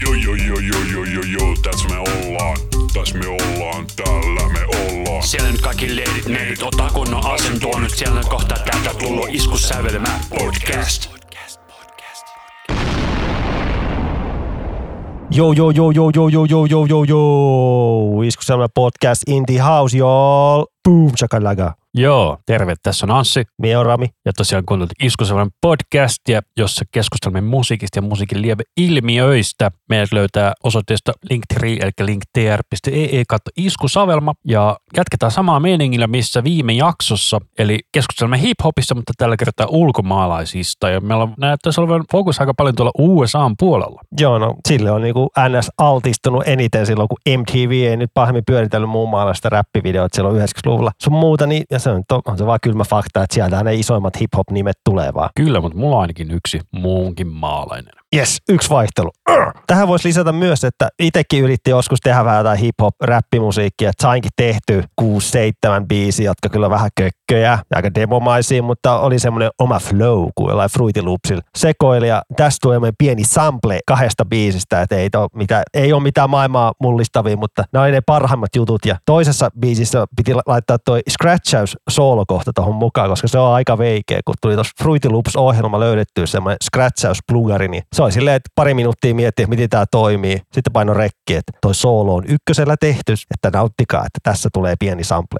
Joo, joo, joo, joo, joo, joo, joo, tässä me ollaan. Tässä me ollaan, täällä me ollaan. Siellä nyt kaikki leidit, neidit, ottaa kunnon asentoa nyt siellä kohta täältä tullut iskussävelmä podcast. Joo, joo, joo, joo, joo, joo, joo, joo, joo, joo. Iskuselma podcast in the house, y'all. Boom, chakalaga. Joo, terve, tässä on Anssi. Mie on Rami. Ja tosiaan kuuntelut Iskusevan podcastia, jossa keskustelemme musiikista ja musiikin lieveilmiöistä. Meidät löytää osoitteesta linktree, eli linktr.ee kautta iskusavelma. Ja jatketaan samaa meiningillä, missä viime jaksossa, eli keskustelemme hiphopista, mutta tällä kertaa ulkomaalaisista. Ja meillä näyttäisi olevan fokus aika paljon tuolla USAn puolella. Joo, no sille on niinku NS altistunut eniten silloin, kun MTV ei nyt pahemmin pyöritellyt muun maalaista räppivideoita silloin 90-luvulla. Sun muuta, niin, ja se on, on se vaan kylmä fakta, että sieltä ne isoimmat hip-hop-nimet tulee vaan. Kyllä, mutta mulla on ainakin yksi muunkin maalainen. Yes, yksi vaihtelu. Tähän voisi lisätä myös, että itsekin yritti joskus tehdä vähän jotain hip-hop-räppimusiikkia. Sainkin tehty 6-7 biisiä, jotka kyllä vähän kökköjä, aika demomaisia, mutta oli semmoinen oma flow kuin jollain Fruity Loopsilla. Sekoili ja tästä tulee pieni sample kahdesta biisistä, että ei, mitään, ei ole mitään maailmaa mullistavia, mutta ne oli ne parhaimmat jutut. Ja toisessa biisissä piti laittaa toi scratchaus soolokohta tuohon mukaan, koska se on aika veikeä, kun tuli tuossa Fruity Loops-ohjelma löydettyä semmoinen scratchaus-plugari, niin se oli silleen, että pari minuuttia miettiä, miten tämä toimii. Sitten paino rekki, että toi soolo on ykkösellä tehty, että nauttikaa, että tässä tulee pieni sample.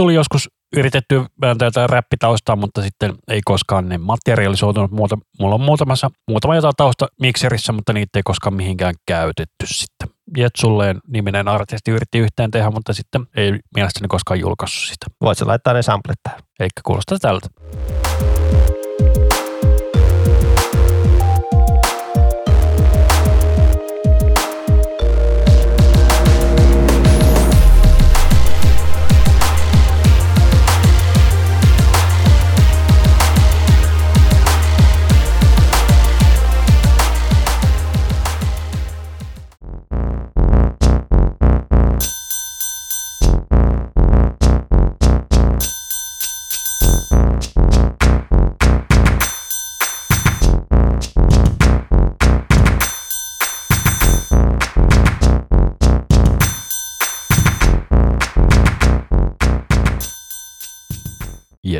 Tuli joskus yritetty vääntää jotain räppitaustaa, mutta sitten ei koskaan ne materialisoitunut. Muuta, mulla on muutamassa, muutama jotain tausta mikserissä, mutta niitä ei koskaan mihinkään käytetty sitten. Jetsulleen niminen artisti yritti yhteen tehdä, mutta sitten ei mielestäni koskaan julkaissut sitä. Voit laittaa ne samplet tähän. Eikä kuulostaa tältä.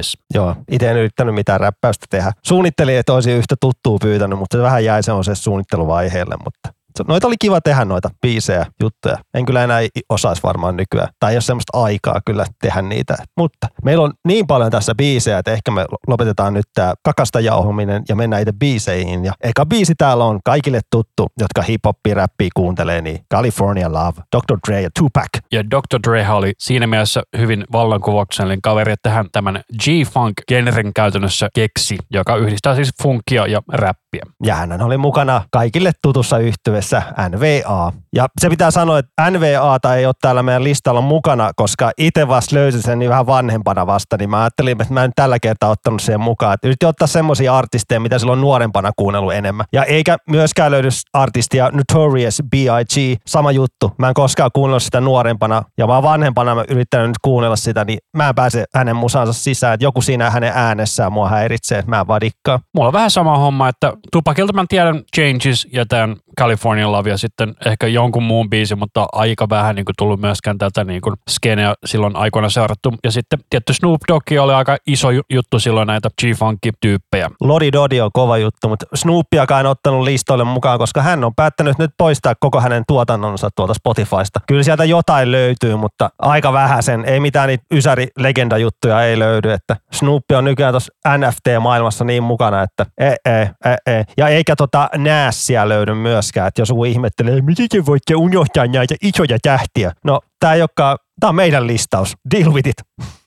Yes. Joo, itse en yrittänyt mitään räppäystä tehdä. Suunnittelin, että olisi yhtä tuttua pyytänyt, mutta se vähän jäi se suunnitteluvaiheelle, mutta noita oli kiva tehdä noita biisejä, juttuja. En kyllä enää osaisi varmaan nykyään. Tai ei ole semmoista aikaa kyllä tehdä niitä. Mutta meillä on niin paljon tässä biisejä, että ehkä me lopetetaan nyt tämä kakasta jauhuminen ja mennään itse biiseihin. Ja eka biisi täällä on kaikille tuttu, jotka hip-hoppi räppiä kuuntelee, niin California Love, Dr. Dre ja Tupac. Ja Dr. Dre oli siinä mielessä hyvin vallankuvauksellinen kaveri, että hän tämän G-Funk-genren käytännössä keksi, joka yhdistää siis funkia ja räppiä. Ja hän oli mukana kaikille tutussa yhtyessä NVA. Ja se pitää sanoa, että NVA ei ole täällä meidän listalla mukana, koska itse vasta löysin sen niin vähän vanhempana vasta, niin mä ajattelin, että mä en tällä kertaa ottanut sen mukaan. Että yritin ottaa semmoisia artisteja, mitä silloin nuorempana kuunnellut enemmän. Ja eikä myöskään löydy artistia Notorious B.I.G. Sama juttu. Mä en koskaan kuunnellut sitä nuorempana ja vaan vanhempana mä yrittänyt nyt kuunnella sitä, niin mä en pääse hänen musansa sisään. Että joku siinä hänen äänessään mua häiritsee, että mä en vaan dikkaa. Mulla on vähän sama homma, että Tupakilta mä tiedän Changes ja tämän California Love ja sitten ehkä jonkun muun biisin, mutta aika vähän niin kuin tullut myöskään tätä niin kuin skeneä silloin aikoina seurattu. Ja sitten tietty Snoop Dogg oli aika iso juttu silloin näitä G-Funky-tyyppejä. Lodi Dodi on kova juttu, mutta Snoopiakaan en ottanut listoille mukaan, koska hän on päättänyt nyt poistaa koko hänen tuotannonsa tuolta Spotifysta. Kyllä sieltä jotain löytyy, mutta aika vähän sen. Ei mitään niitä ysäri-legendajuttuja ei löydy, että Snoop on nykyään tuossa NFT-maailmassa niin mukana, että ei, ei, ei, ei. Ja eikä tota Näässiä löydy myöskään, että jos joku ihmettelee, miten te voitte unohtaa näitä isoja tähtiä. No, tämä ei olekaan Tämä on meidän listaus. Deal with it.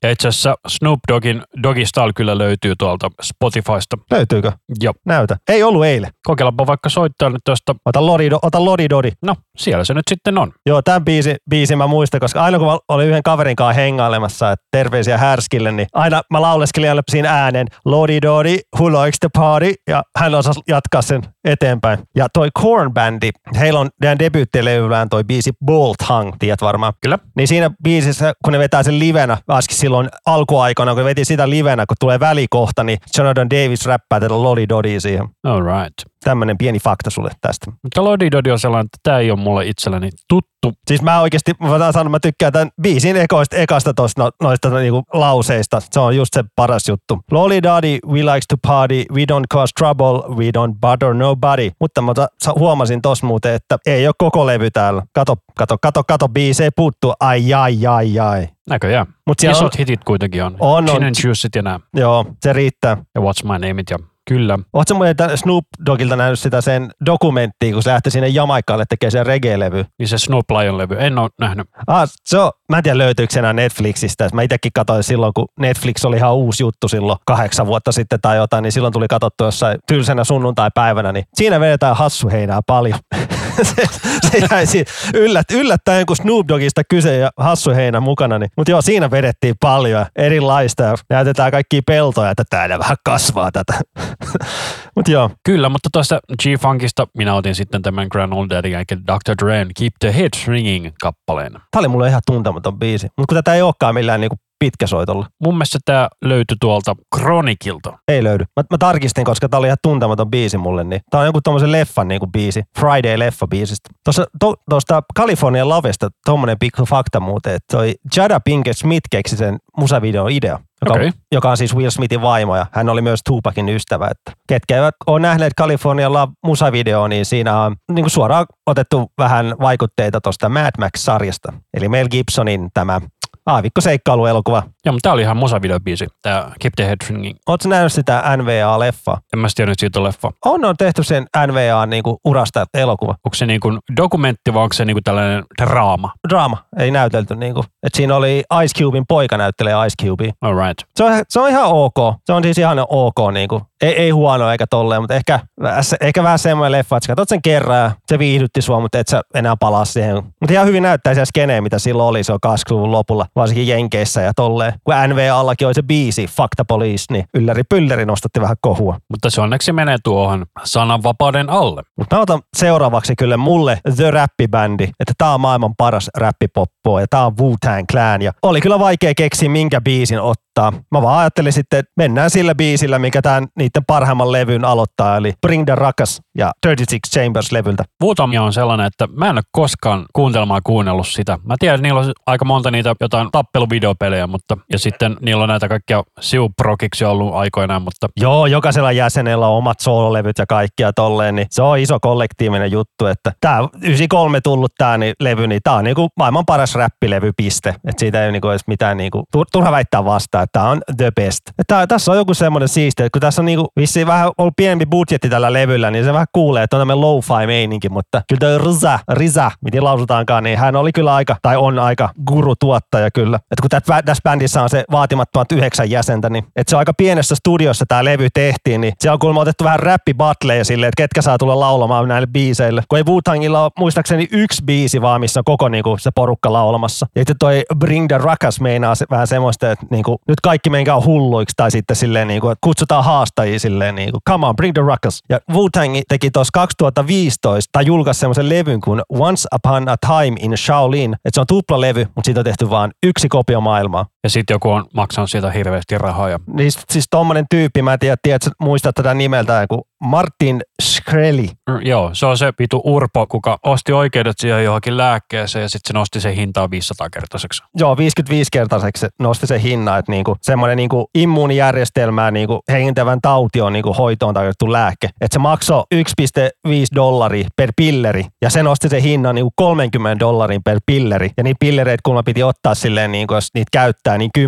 Ja itse asiassa Snoop Doggin Doggy Style kyllä löytyy tuolta Spotifysta. Löytyykö? Joo. Näytä. Ei ollut eilen. Kokeillaanpa vaikka soittaa nyt tuosta. Ota Lodi, ota Lodi Dodi. No, siellä se nyt sitten on. Joo, tämän biisi, biisi mä muistan, koska aina kun mä olin yhden kaverin kanssa hengailemassa, että terveisiä härskille, niin aina mä lauleskelin aina siinä äänen Lodi Dodi, who likes the party, ja hän osasi jatkaa sen eteenpäin. Ja toi Korn Bandi, heillä on teidän debyyttilevyllään toi biisi Bolt Hang, tiedät varmaan. Kyllä. Niin siinä biisissä, kun ne vetää sen livenä, varsinkin silloin alkuaikana, kun veti sitä livenä, kun tulee välikohta, niin Jonathan Davis räppää tätä Lodi Dodi siihen. All right. Tämmöinen pieni fakta sulle tästä. Mutta Lodi Dodi on sellainen, että tämä ei ole mulle itselleni tuttu. Siis mä oikeasti, mä sanoa, mä tykkään tämän biisin ekoista, ekasta tosta, no, noista niinku lauseista. Se on just se paras juttu. Lolly Dodi, we likes to party, we don't cause trouble, we don't bother nobody. Mutta mä huomasin tos muuten, että ei ole koko levy täällä. Kato, kato, kato, kato, biisi ei puuttu. Ai, ai, ai, ai. Näköjään. Mut Isot on, hitit kuitenkin on. On, Gin on. and Juiceit ja nämä. Joo, se riittää. Ja What's My Name It ja Kyllä. Oletko muuten Snoop Doggilta nähnyt sitä sen dokumenttia, kun se lähti sinne Jamaikalle tekemään sen reggae-levy? Niin se Snoop Lion-levy, en ole nähnyt. Ah, se on, mä en tiedä löytyykö enää Netflixistä. Mä itsekin katsoin silloin, kun Netflix oli ihan uusi juttu silloin kahdeksan vuotta sitten tai jotain, niin silloin tuli katsottu jossain tylsänä sunnuntai-päivänä, niin siinä vedetään hassuheinää paljon. se, se jäi yllät, yllättäen, kun Snoop Doggista kyse ja hassuheinä mukana. Niin. Mutta joo, siinä vedettiin paljon erilaista ja näytetään kaikki peltoja, että täällä vähän kasvaa tätä. Mut joo. Kyllä, mutta tuosta G-Funkista minä otin sitten tämän Grand Old Daddy eli Dr. Dren Keep the Head Ringing kappaleen. Tämä oli mulle ihan tuntematon biisi, mutta kun tätä ei olekaan millään niinku pitkäsoitolla. Mun mielestä tämä löytyi tuolta Kronikilta. Ei löydy. Mä, mä tarkistin, koska tämä oli ihan tuntematon biisi mulle. Niin. Tämä on joku tommosen leffan niin biisi. Friday-leffa biisistä. Tuossa, to, tuosta California Lavesta tommonen pikku fakta muuten, että toi Jada Pinkett Smith keksi sen musavideon idea. Joka, okay. on, joka on siis Will Smithin vaimo ja hän oli myös Tupacin ystävä. Että ketkä eivät ole nähneet California Love musavideoa, niin siinä on niin kuin suoraan otettu vähän vaikutteita tuosta Mad Max-sarjasta. Eli Mel Gibsonin tämä aavikko seikkailuelokuva. Joo, mutta tämä oli ihan musavideobiisi, tämä Keep the Head Ringing. Oletko nähnyt sitä NVA-leffa? En mä tiedä, siitä on leffa. On, on tehty sen NVA niin urasta elokuva. Onko se niin kuin dokumentti vai onko se niin kuin tällainen draama? Draama, ei näytelty. Niin kuin. Et siinä oli Ice Cubein poika näyttelee Ice Cubea. All right. Se on, se on ihan ok. Se on siis ihan ok. Niin kuin. Ei, ei huono eikä tolleen, mutta ehkä, ehkä vähän semmoinen leffa, että katsot sen kerran ja se viihdytti sua, mutta et sä enää palaa siihen. Mutta ihan hyvin näyttää siellä skeneen, mitä silloin oli, se on 80-luvun lopulla, varsinkin Jenkeissä ja tolleen. Kun NVAllakin oli se biisi, Fuck the Police, niin ylläri pylläri nostatti vähän kohua. Mutta se onneksi menee tuohon sananvapauden alle. Mutta mä otan seuraavaksi kyllä mulle The Rappibändi, että tää on maailman paras räppipoppo ja tää on Wu-Tang Clan. Ja oli kyllä vaikea keksiä, minkä biisin ottaa. Mä vaan ajattelin sitten, että mennään sillä biisillä, mikä tämän niiden parhaimman levyn aloittaa, eli Bring the Ruckus ja 36 Chambers-levyltä. Muutamia on sellainen, että mä en ole koskaan kuuntelmaa kuunnellut sitä. Mä tiedän, että niillä on aika monta niitä jotain tappeluvideopelejä, mutta ja sitten niillä on näitä kaikkia siuprokiksi ollut aikoinaan, mutta... Joo, jokaisella jäsenellä on omat soololevyt ja kaikkia tolleen, niin se on iso kollektiivinen juttu, että tämä 93 tullut tämä niin levy, niin tämä on niinku maailman paras räppilevy, piste. Että siitä ei niinku edes mitään niinku, turha väittää vastaan, että tämä on the best. Että tässä on joku semmoinen siisti, että kun tässä on niinku vissiin vähän ollut pienempi budjetti tällä levyllä, niin se vähän kuulee, että on tämmöinen low-fi meininki, mutta kyllä toi Riza, Riza, miten lausutaankaan, niin hän oli kyllä aika, tai on aika guru-tuottaja kyllä. Että kun tässä, tässä bändissä on se vaatimattomat yhdeksän jäsentä, niin että se on aika pienessä studiossa tämä levy tehtiin, niin se on kuulemma otettu vähän räppi silleen, että ketkä saa tulla laulamaan näille biiseille. Kun ei wu ole muistaakseni yksi biisi vaan, missä on koko niinku, se porukka laulamassa. Ja sitten toi Bring the Ruckus meinaa se, vähän semmoista, että niinku, nyt kaikki menkää hulluiksi tai sitten silleen niin kuin, että kutsutaan haastajia silleen niin kuin, come on, bring the ruckus. Ja Wu-Tang teki tuossa 2015 tai julkaisi semmoisen levyn kuin Once Upon a Time in Shaolin, että se on tuplalevy, mutta siitä on tehty vain yksi kopio maailmaa. Ja sitten joku on maksanut siitä hirveästi rahaa. Niin siis tommonen tyyppi, mä en tiedä, tiedätkö, muistat tätä nimeltä, kun Martin Shkreli. Joo, se on se vitu urpo, kuka osti oikeudet siihen johonkin lääkkeeseen ja sitten se nosti sen hintaa 500 kertaiseksi. Joo, 55 kertaiseksi nosti se hinta, että niinku, semmoinen niinku immuunijärjestelmää niinku hengittävän tauti on niinku hoitoon tarjottu lääke. Että se maksoi 1,5 dollari per pilleri ja se nosti se hinnan niinku 30 dollarin per pilleri. Ja niitä pillereitä kun piti ottaa silleen, niinku, jos niitä käyttää, niin 10-15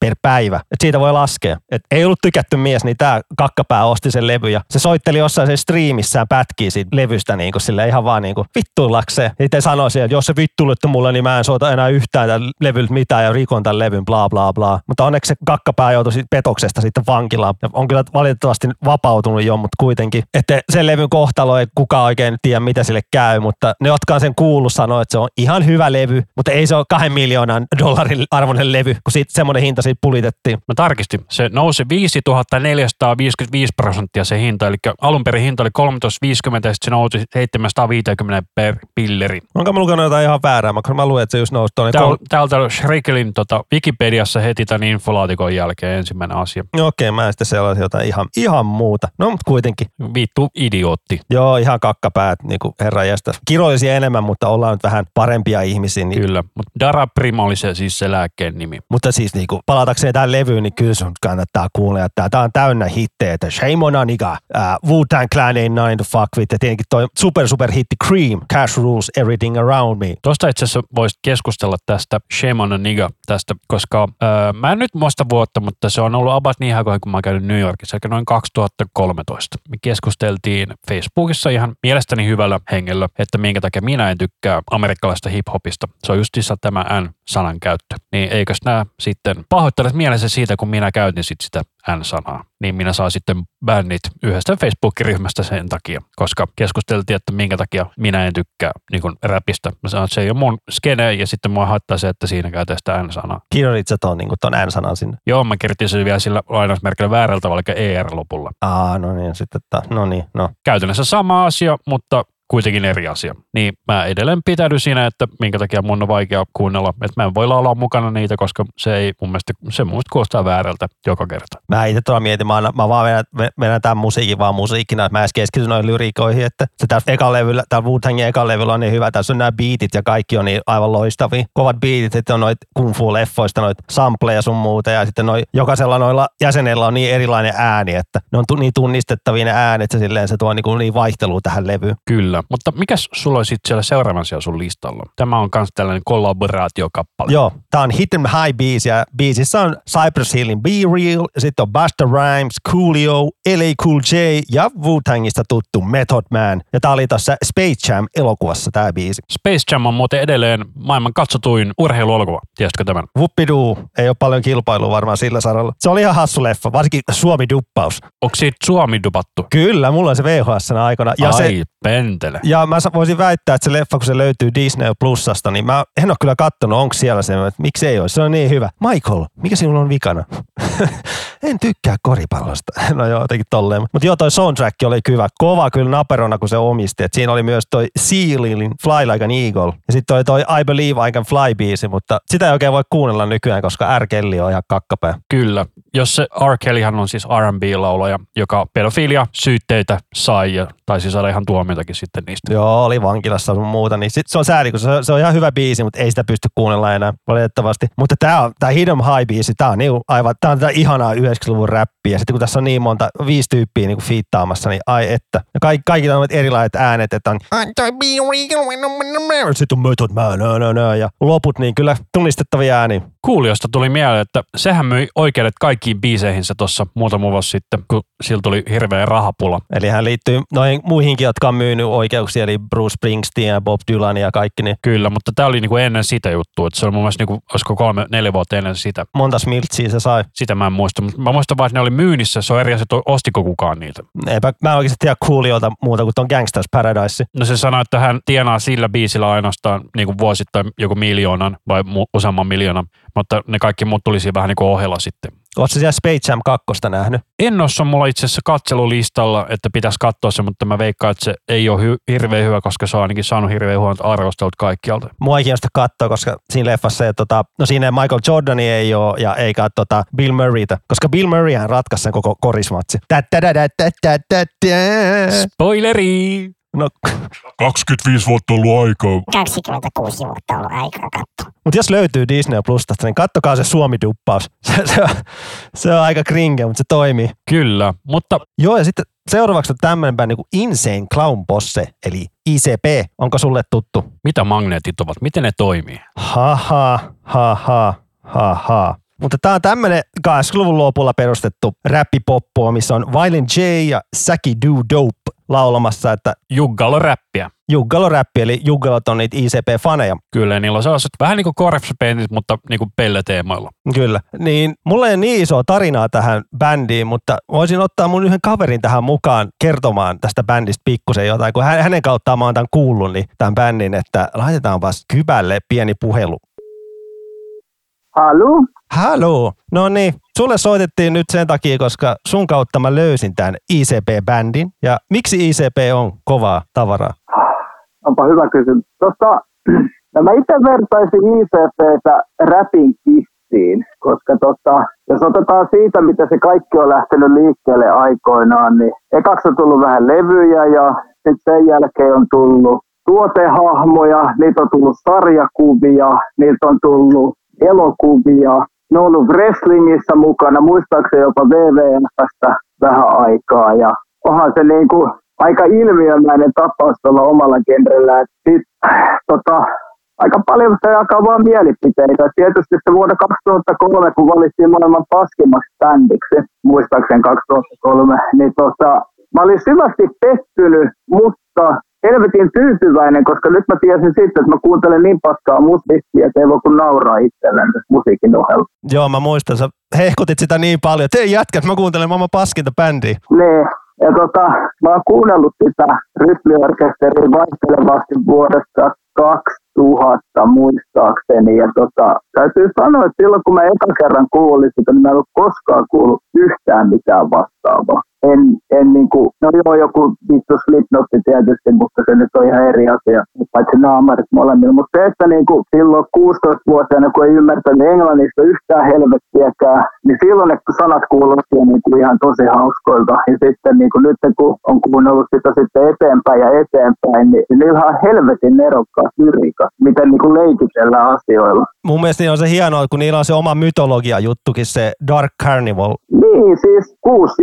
per päivä. Et siitä voi laskea. Et ei ollut tykätty mies, niin tämä kakkapää osti sen levy ja se soitteli jossain sen striimissään pätkiä siitä levystä niin kuin sille ihan vaan niin kuin vittuillakseen. Sitten sanoisi, että jos se vittuilette mulle, niin mä en soita enää yhtään tämän levyltä mitään ja rikon tämän levyn, bla bla bla. Mutta onneksi se kakkapää joutui siitä petoksesta sitten vankilaan. Ja on kyllä valitettavasti vapautunut jo, mutta kuitenkin. Että sen levyn kohtalo ei kukaan oikein tiedä, mitä sille käy, mutta ne, jotka on sen kuullut, sanoo, että se on ihan hyvä levy, mutta ei se ole kahden miljoonan dollarin arvoinen levy, kun siitä semmoinen hinta siitä pulitettiin. Mä tarkistin. Se nousi 5455 prosenttia se hinta, eli alun perin hinta oli 13,50 ja sitten se nousi 750 per pilleri. Onko mä lukenut jotain ihan väärää, koska mä luin, että se just nousi tuonne. Tääl, Kol- täältä Schrikelin tota, Wikipediassa heti tämän infolaatikon jälkeen ensimmäinen asia. No Okei, mä en sitten sellaisia jotain ihan, ihan muuta. No, mutta kuitenkin. Vittu idiootti. Joo, ihan kakkapäät, niin kuin herra jästä. Kiroisia enemmän, mutta ollaan nyt vähän parempia ihmisiä. Niin, Kyllä, mutta Daraprim oli se siis se lääkkeen nimi. Mutta siis niin kuin, palatakseen tähän levyyn, niin kyllä sun kannattaa kuunnella. Tää, tää on täynnä hittejä, että Shame on a nigga, uh, Wu-Tang Clan ain't nine to fuck with, ja tietenkin toi super super hitti Cream, Cash Rules Everything Around Me. Tuosta itse asiassa voisit keskustella tästä Shame on a Nigga tästä, koska öö, mä en nyt muista vuotta, mutta se on ollut about niin aikoihin, kun mä oon käynyt New Yorkissa, eli noin 2013. Me keskusteltiin Facebookissa ihan mielestäni hyvällä hengellä, että minkä takia minä en tykkää amerikkalaista hiphopista. Se on justissa tämä N-sanan käyttö. Niin eikös nämä sitten pahoittelet mielessä siitä, kun minä käytin sit sitä N-sanaa, niin minä saan sitten bännit yhdestä Facebook-ryhmästä sen takia, koska keskusteltiin, että minkä takia minä en tykkää niin kuin räpistä. Mä sanoin, että se ei ole mun skene ja sitten mua haittaa se, että siinä käytetään sitä N-sanaa. Kirjoitit sä ton, niin ton N-sanan sinne? Joo, mä kirjoitin sen vielä sillä lainausmerkillä väärällä tavalla, eli ER lopulla. Aa, no niin, sitten taas, no niin, no. Käytännössä sama asia, mutta kuitenkin eri asia. Niin mä edelleen pitäydyn siinä, että minkä takia mun on vaikea kuunnella, että mä en voi laulaa mukana niitä, koska se ei mun mielestä, se mun mielestä kuulostaa väärältä joka kerta. Mä itse tuolla mietin, mä, mä vaan vedän, vedän tämän musiikin vaan musiikkina, että mä edes keskityn noihin lyriikoihin, että se tässä eka levyllä, täällä Wu-Tangin eka levyllä on niin hyvä, tässä on nämä beatit ja kaikki on niin aivan loistavia. Kovat beatit, että on noita kung fu leffoista, noita sampleja sun muuta ja sitten noi, jokaisella noilla jäsenellä on niin erilainen ääni, että ne on tu, niin tunnistettavia ne äänet, että se silleen se tuo niin, niin vaihtelua tähän levyyn. Kyllä, mutta mikäs sulla olisi siellä seuraavan siellä sun listalla? Tämä on myös tällainen kollaboraatiokappale. Joo, tää on Hit 'em High biisi ja biisissä on Cypress Hillin Be Real, ja sitten on Busta Rhymes, Coolio, LA Cool J ja Wu-Tangista tuttu Method Man. Ja tää oli tuossa Space Jam elokuvassa tää biisi. Space Jam on muuten edelleen maailman katsotuin urheiluelokuva. Tiesitkö tämän? Whoopidoo, ei ole paljon kilpailua varmaan sillä saralla. Se oli ihan hassu leffa, varsinkin Suomi-duppaus. Onko siitä Suomi dupattu? Kyllä, mulla on se VHS aikana. Ja, Ai, se, pentele. ja mä voisin väittää, että se leffa, kun se löytyy Disney Plusasta, niin mä en ole kyllä kattonut, onko siellä se, että miksi ei ole. Se on niin hyvä. Michael, mikä sinulla on vikana? en tykkää koripallosta. no joo, jotenkin tolleen. Mutta joo, toi soundtrack oli hyvä. Kova kyllä naperona, kun se omisti. Et siinä oli myös toi Sealin Fly Like an Eagle. Ja sitten toi, toi I Believe I Can Fly biisi, mutta sitä ei oikein voi kuunnella nykyään, koska R. Kelly on ihan kakkapää. Kyllä. Jos se R. Kellyhän on siis R&B-laulaja, joka pedofilia syytteitä sai ja taisi saada ihan tuomiotakin sitten niistä. Joo, oli vankilassa sun muuta, niin sit se on sääli, kun se, se on ihan hyvä biisi, mutta ei sitä pysty kuunnella enää valitettavasti. Mutta tää on, tää Hidden High biisi, tää on niinku aivan, tää on tätä ihanaa 90-luvun räppiä. Ja sitten kun tässä on niin monta, viisi tyyppiä niinku fiittaamassa, niin ai että. Ja kaikki, kaikki on erilaiset äänet, että on sitten on Method Man, no, no, no, ja loput niin kyllä tunnistettavia ääniä. Kuulijoista tuli mieleen, että sehän myi oikeudet kaikkiin biiseihinsä tuossa muutama vuosi sitten, kun sillä tuli hirveä rahapula. Eli hän liittyy noihin muihinkin, jotka on myynyt oikeuksia, eli Bruce Springsteen ja Bob Dylan ja kaikki. Niin Kyllä, mutta tämä oli niinku ennen sitä juttua, että se oli mun mielestä niinku, olisiko kolme, neljä vuotta ennen sitä. monta smiltsiä se sai. Sitä mä en muista, mutta mä muistan vaan, että ne oli myynnissä, se on eri asia, ostiko kukaan niitä. Eipä, mä en oikeasti tiedä Cooliolta muuta kuin ton Gangsters Paradise. No se sanoi, että hän tienaa sillä biisillä ainoastaan niin kuin vuosittain joku miljoonan vai mu- useamman miljoonan, mutta ne kaikki muut tuli siinä vähän niin kuin ohella sitten. Oletko siellä Space Jam 2 nähnyt? En ole, se on mulla itse asiassa katselulistalla, että pitäisi katsoa se, mutta mä veikkaan, että se ei ole hy- hirveän hyvä, koska se on ainakin saanut hirveän huonot arvostelut kaikkialta. Mua ei kiinnosta katsoa, koska siinä leffassa ei, tota, no siinä Michael Jordani ei ole ja eikä tota Bill Murraytä, koska Bill Murrayhän ratkaisi sen koko korismatsi. Spoileri! No, 25 vuotta ollut aikaa. 26 vuotta ollut aikaa katsoa. mutta jos löytyy Disney Plusasta, niin kattokaa se Suomi-duppaus. Se, se, on, se on aika kringe, mutta se toimii. Kyllä, mutta Joo, ja sitten seuraavaksi on tämmöinen bändi kuin Insane Clown Posse, eli ICP. Onko sulle tuttu? mitä magneetit ovat, miten ne toimii? Haha, haha, haha. Mutta tämä on tämmöinen 80-luvun lopulla perustettu räppipoppua, missä on Violent J ja Saki Do Dope laulamassa, että Juggalo räppiä. Juggalo räppi, eli Juggalot on niitä ICP-faneja. Kyllä, niillä on sellaiset vähän niin kuin korpspentit, mutta niin kuin pelleteemoilla. Kyllä. Niin mulla ei ole niin isoa tarinaa tähän bändiin, mutta voisin ottaa mun yhden kaverin tähän mukaan kertomaan tästä bändistä pikkusen jotain, kun hän- hänen kauttaan mä oon tämän kuullut, niin tämän bändin, että laitetaanpas Kybälle pieni puhelu. Hallo? Haloo. No niin, sulle soitettiin nyt sen takia, koska sun kautta mä löysin tämän ICP-bändin. Ja miksi ICP on kovaa tavaraa? Onpa hyvä kysymys. Tota, no mä itse vertaisin ICPtä räpin kisstiin, koska tota, jos otetaan siitä, mitä se kaikki on lähtenyt liikkeelle aikoinaan, niin ekaksi on tullut vähän levyjä ja sitten sen jälkeen on tullut tuotehahmoja, niitä on tullut sarjakuvia, niitä on tullut elokuvia, ne on ollut wrestlingissä mukana, muistaakseni jopa WWFstä vähän aikaa ja onhan se niinku aika ilmiömäinen tapaus tuolla omalla genrellä. Sit, tota, aika paljon se jakaa vaan mielipiteitä. Tietysti se vuonna 2003, kun valittiin maailman paskimmaksi bändiksi, muistaakseni 2003, niin tota, mä olin syvästi pettynyt, mutta helvetin tyytyväinen, koska nyt mä tiesin sitten, että mä kuuntelen niin paskaa musiikkia, että ei voi kun nauraa itselleen musiikin ohella. Joo, mä muistan, sä hehkutit sitä niin paljon, että ei jätkät, mä kuuntelen maailman paskinta bändiä. Niin, ja tota, mä oon kuunnellut sitä rytmiorkesteria vaihtelevasti vuodesta 2000 muistaakseni. Ja tota, täytyy sanoa, että silloin kun mä eka kerran kuulin sitä, niin mä en ollut koskaan kuullut yhtään mitään vastaavaa. En, en niinku, no joo, joku vittu Slipknotti tietysti, mutta se nyt on ihan eri asia, paitsi naamarit molemmilla. Mutta se, että niinku silloin 16-vuotiaana, kun ei ymmärtänyt englannista yhtään helvettiäkään, niin silloin ne sanat kuulosti niinku ihan tosi hauskoilta. Ja sitten niinku nyt kun on kuunnellut sitä sitten eteenpäin ja eteenpäin, niin niillä on helvetin nerokkaat lyriikat, miten niinku leikitellään asioilla. Mun mielestä niin on se hienoa, kun niillä on se oma mytologia juttukin, se Dark Carnival. Niin, siis kuusi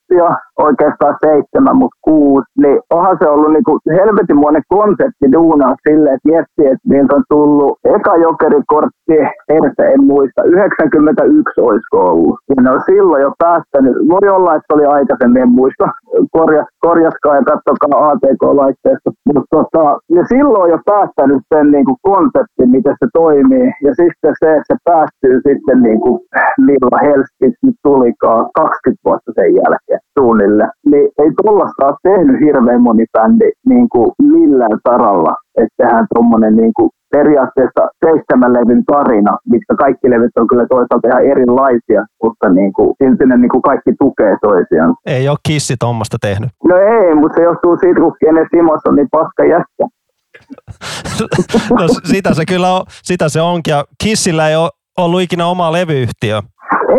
jokerikorttia, oikeastaan seitsemän, mutta kuusi. Niin onhan se ollut niinku helvetinmoinen konsepti duunaa silleen, että miettii, että niiltä on tullut eka jokerikortti, Herse en muista, 91 olisiko ollut. Ja ne on silloin jo päästänyt, voi olla, että oli aikaisemmin, en muista, Korja, korjaskaa ja katsokaa ATK-laitteesta. Mutta tota, ne silloin jo päättänyt sen niinku konseptin, miten se toimii. Ja sitten se, että se päättyy sitten niinku Lilla Helskis nyt tulikaan 20 vuotta sen jälkeen suunnille. Niin ei tollasta ole tehnyt hirveän moni bändi niin kuin millään saralla. Että tehdään tuommoinen niin kuin periaatteessa seitsemän levyn tarina, mitkä kaikki levyt on kyllä toisaalta ihan erilaisia, mutta niin kuin, silti ne niin kuin kaikki tukee toisiaan. Ei ole kissi tuommoista tehnyt. No ei, mutta se johtuu siitä, kun Kene Simos on niin paska jätkä. no sitä se kyllä on, sitä se onkin. Ja Kissillä ei ole ollut ikinä oma levyyhtiö.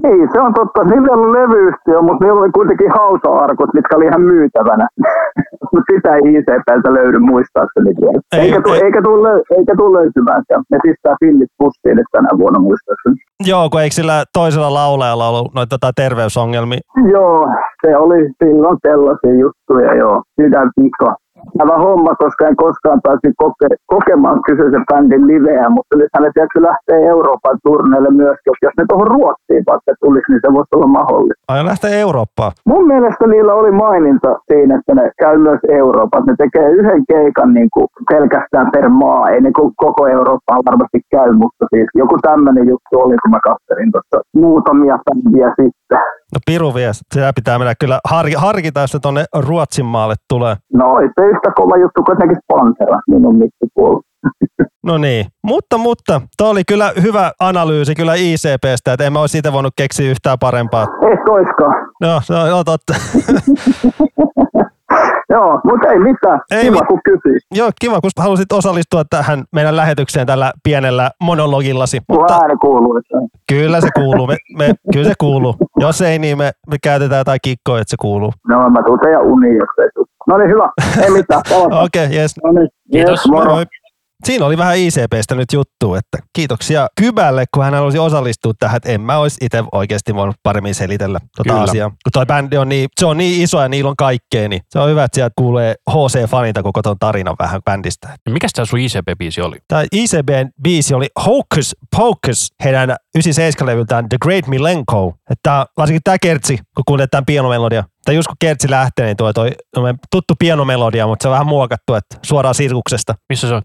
Ei, se on totta. Niillä ollut levyyhtiö, mutta niillä oli kuitenkin hauta-arkut, mitkä oli ihan myytävänä. mutta sitä ei ICPltä löydy muistaakseni vielä. Ei, eikä, tu, ei. eikä tule eikä tuu löytymään. Ne pistää fillit pussiin tänä vuonna muistaakseni. Joo, kun eikö sillä toisella laulajalla ollut noita tota, terveysongelmia? Joo, se oli silloin sellaisia juttuja, joo. Sydänvika. Jännittävä homma, koska en koskaan päässyt koke- kokemaan kyseisen bändin liveä, mutta nyt hänet tiedätkö, lähtee Euroopan turneille myös, jos ne tuohon Ruotsiin vaikka tulisi, niin se voisi olla mahdollista. Aion lähteä Eurooppaan. Mun mielestä niillä oli maininta siinä, että ne käy myös Euroopassa. Ne tekee yhden keikan niin kuin pelkästään per maa. Ei niin kuin koko Eurooppaan varmasti käy, mutta siis joku tämmöinen juttu oli, kun mä katselin tuossa muutamia bändiä sitten. No piru vies. Sitä pitää mennä kyllä har- harkita, jos se tonne Ruotsin maalle tulee. No ei se yhtä kova juttu kuin jotenkin Pantera minun mittapuolella. No niin, mutta, mutta, tuo oli kyllä hyvä analyysi kyllä ICPstä, että en mä olisi siitä voinut keksiä yhtään parempaa. Ehkä oiskaan. No, on joo, totta. Joo, mutta ei mitään. Ei Kiva, mit- kun kysyit. joo, kiva, kun halusit osallistua tähän meidän lähetykseen tällä pienellä monologillasi. Kun Mutta ääni kuuluu. Että... kyllä se kuuluu, me, me, kyllä se kuuluu. Jos ei, niin me, me käytetään jotain kikkoa, että se kuuluu. No mä tuun teidän uniin, jos ei tuu. No niin, hyvä. Ei mitään. Okei, okay, yes. No niin. Kiitos. Yes, moro. Moi. Siinä oli vähän ICPstä nyt juttu, että kiitoksia Kybälle, kun hän halusi osallistua tähän, että en mä olisi itse oikeasti voinut paremmin selitellä tota Kyllä. asiaa. Kun toi bändi on niin, se on niin iso ja niillä on kaikkea, niin se on hyvä, että sieltä kuulee HC-fanilta koko ton tarinan vähän bändistä. Mikäs tämä sun ICP-biisi oli? Tämä ICBn biisi oli Hocus Pocus, heidän 97-levyltään The Great Milenko. Että varsinkin tämä kertsi, kun kuulet tämän pianomelodia. Tai just kun kertsi lähtee, niin tuo, toi, toi tuttu pianomelodia, mutta se on vähän muokattu, että suoraan sirkuksesta. Missä se on?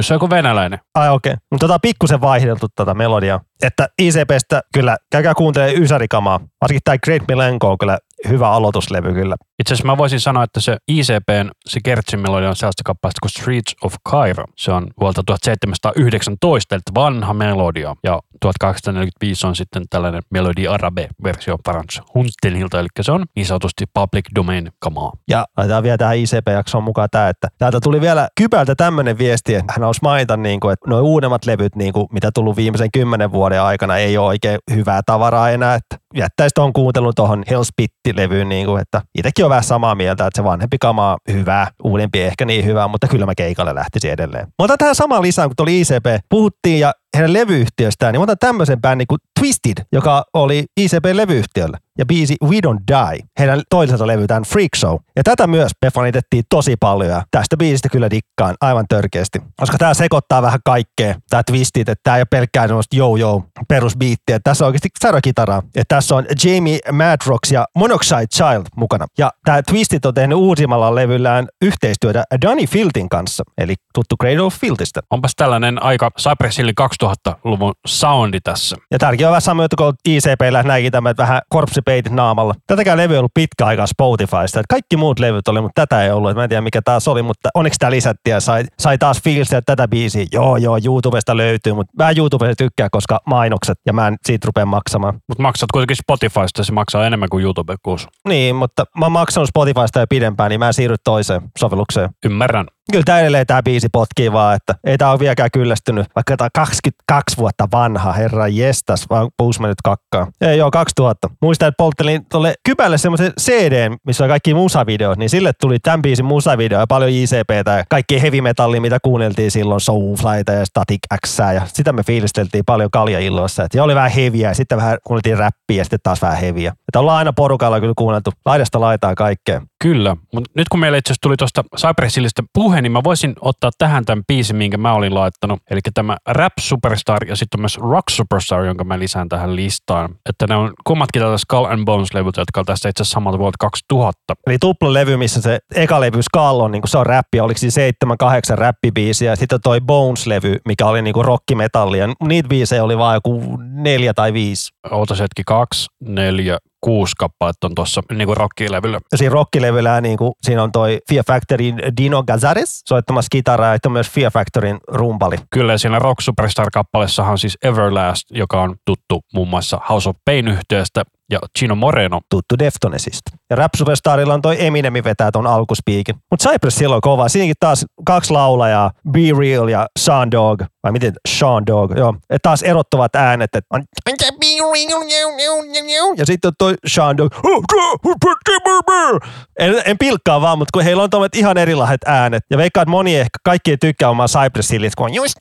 Se on kuin venäläinen. Ai okei. Okay. Mutta tota on pikkusen vaihdeltu tätä melodiaa. Että ICPstä kyllä, käykää kuuntelemaan Ysärikamaa. Varsinkin tämä Great Milenko on kyllä hyvä aloituslevy kyllä. Itse asiassa mä voisin sanoa, että se ICPn, se Kertsin melodia on sellaista kappaleesta kuin Streets of Cairo. Se on vuodelta 1719, eli vanha melodia. Ja 1845 on sitten tällainen Melodi Arabe-versio Frans Huntelilta, eli se on niin sanotusti public domain kamaa. Ja laitetaan vielä tähän ICP-jaksoon mukaan tämä, että täältä tuli vielä Kybältä tämmöinen viesti, että hän olisi mainita, niin kuin, että nuo uudemmat levyt, niin kuin, mitä tullut viimeisen kymmenen vuoden aikana, ei ole oikein hyvää tavaraa enää, että jättäisi tuohon kuuntelun tuohon Hell's Pit-levyyn, niin kuin, että itsekin on vähän samaa mieltä, että se vanhempi kama on hyvää, uudempi ehkä niin hyvää, mutta kyllä mä keikalle lähtisin edelleen. Mä otan tähän samaan lisään, kun tuli ICP, puhuttiin ja heidän levyyhtiöstään, niin mä otan tämmöisen bändin kuin Twisted, joka oli ICP-levyyhtiöllä. Ja biisi We Don't Die, heidän toiselta levyltään Freak Show. Ja tätä myös me fanitettiin tosi paljon ja tästä biisistä kyllä dikkaan aivan törkeästi. Koska tää sekoittaa vähän kaikkea, tää Twisted, että tää ei ole pelkkää semmoista yo-yo perusbiittiä. Tässä on oikeasti särökitaraa. Ja tässä on Jamie Madrox ja Monoxide Child mukana. Ja tää Twisted on tehnyt uusimmalla levyllään yhteistyötä Danny Filtin kanssa, eli tuttu Cradle of Filtistä. Onpas tällainen aika Cypress Hillin 2000-luvun soundi tässä. Ja tärkeä on vähän sama juttu kuin ICPllä näinkin tämä, että vähän korpsipeitit naamalla. Tätäkään levy ei ollut pitkä aikaa Spotifysta. Että kaikki muut levyt oli, mutta tätä ei ollut. Et Mä en tiedä mikä taas oli, mutta onneksi tämä lisättiin ja sai, sai taas fiilistä, että tätä biisiä. Joo, joo, YouTubesta löytyy, mutta mä YouTubesta tykkää, koska mainokset ja mä en siitä rupea maksamaan. Mutta maksat kuitenkin Spotifysta, se maksaa enemmän kuin YouTube kuusi. Niin, mutta mä oon maksanut Spotifysta jo pidempään, niin mä en siirry toiseen sovellukseen. Ymmärrän. Kyllä tää edelleen tää biisi potkii vaan, että ei tää ole vieläkään kyllästynyt, vaikka tää on 22 vuotta vanha, herra jestas, vaan puus mennyt kakkaa. Ei joo, 2000. Muistan, että polttelin tuolle kypälle semmoisen CD, missä on kaikki musavideot, niin sille tuli tämän biisin musavideo ja paljon ICPtä ja kaikki heavy metallia, mitä kuunneltiin silloin, Soulflyta ja Static X ja sitä me fiilisteltiin paljon kaljailloissa. Et, ja oli vähän heviä ja sitten vähän kuunneltiin räppiä ja sitten taas vähän heviä. Että ollaan aina porukalla kyllä kuunneltu laidasta laitaa kaikkea. Kyllä, mutta nyt kun meillä itse asiassa tuli tuosta Cypress Hillistä puhe, niin mä voisin ottaa tähän tämän biisin, minkä mä olin laittanut. Eli tämä Rap Superstar ja sitten myös Rock Superstar, jonka mä lisään tähän listaan. Että ne on kummatkin tätä Skull and Bones-levyt, jotka on tässä itse asiassa samalta vuodelta 2000. Eli tuplalevy, missä se eka levy Skull on, niin se on räppi, oliko siinä seitsemän, kahdeksan räppibiisiä, ja sitten toi Bones-levy, mikä oli niin kuin rockimetallia. Niitä biisejä oli vaan joku neljä tai viisi. Ootas hetki, kaksi, neljä, kuusi kappaletta on tuossa niin kuin rockilevyllä. Siinä rockilevyllä niin kuin, siinä on toi Fear Factoryn Dino Gazares soittamassa kitaraa, sitten on myös Fear Factoryn rumpali. Kyllä, siinä Rock Superstar-kappaleessahan on siis Everlast, joka on tuttu muun muassa House of Pain-yhteydestä, ja Chino Moreno. tuttu Deftonesista. Ja Rap Superstarilla on toi Eminemi vetää ton alkuspiikin. Mutta Cypress silloin kova. Siinäkin taas kaksi laulajaa, Be Real ja Sean Dog. Vai miten? Sean Dog, joo. Et taas erottuvat äänet, että on ja sitten on toi Sean Dog. En, en pilkkaa vaan, mutta kun heillä on tuommoiset ihan erilaiset äänet. Ja veikkaan, että moni ehkä kaikki ei tykkää omaa Cypress Hillit, kun on just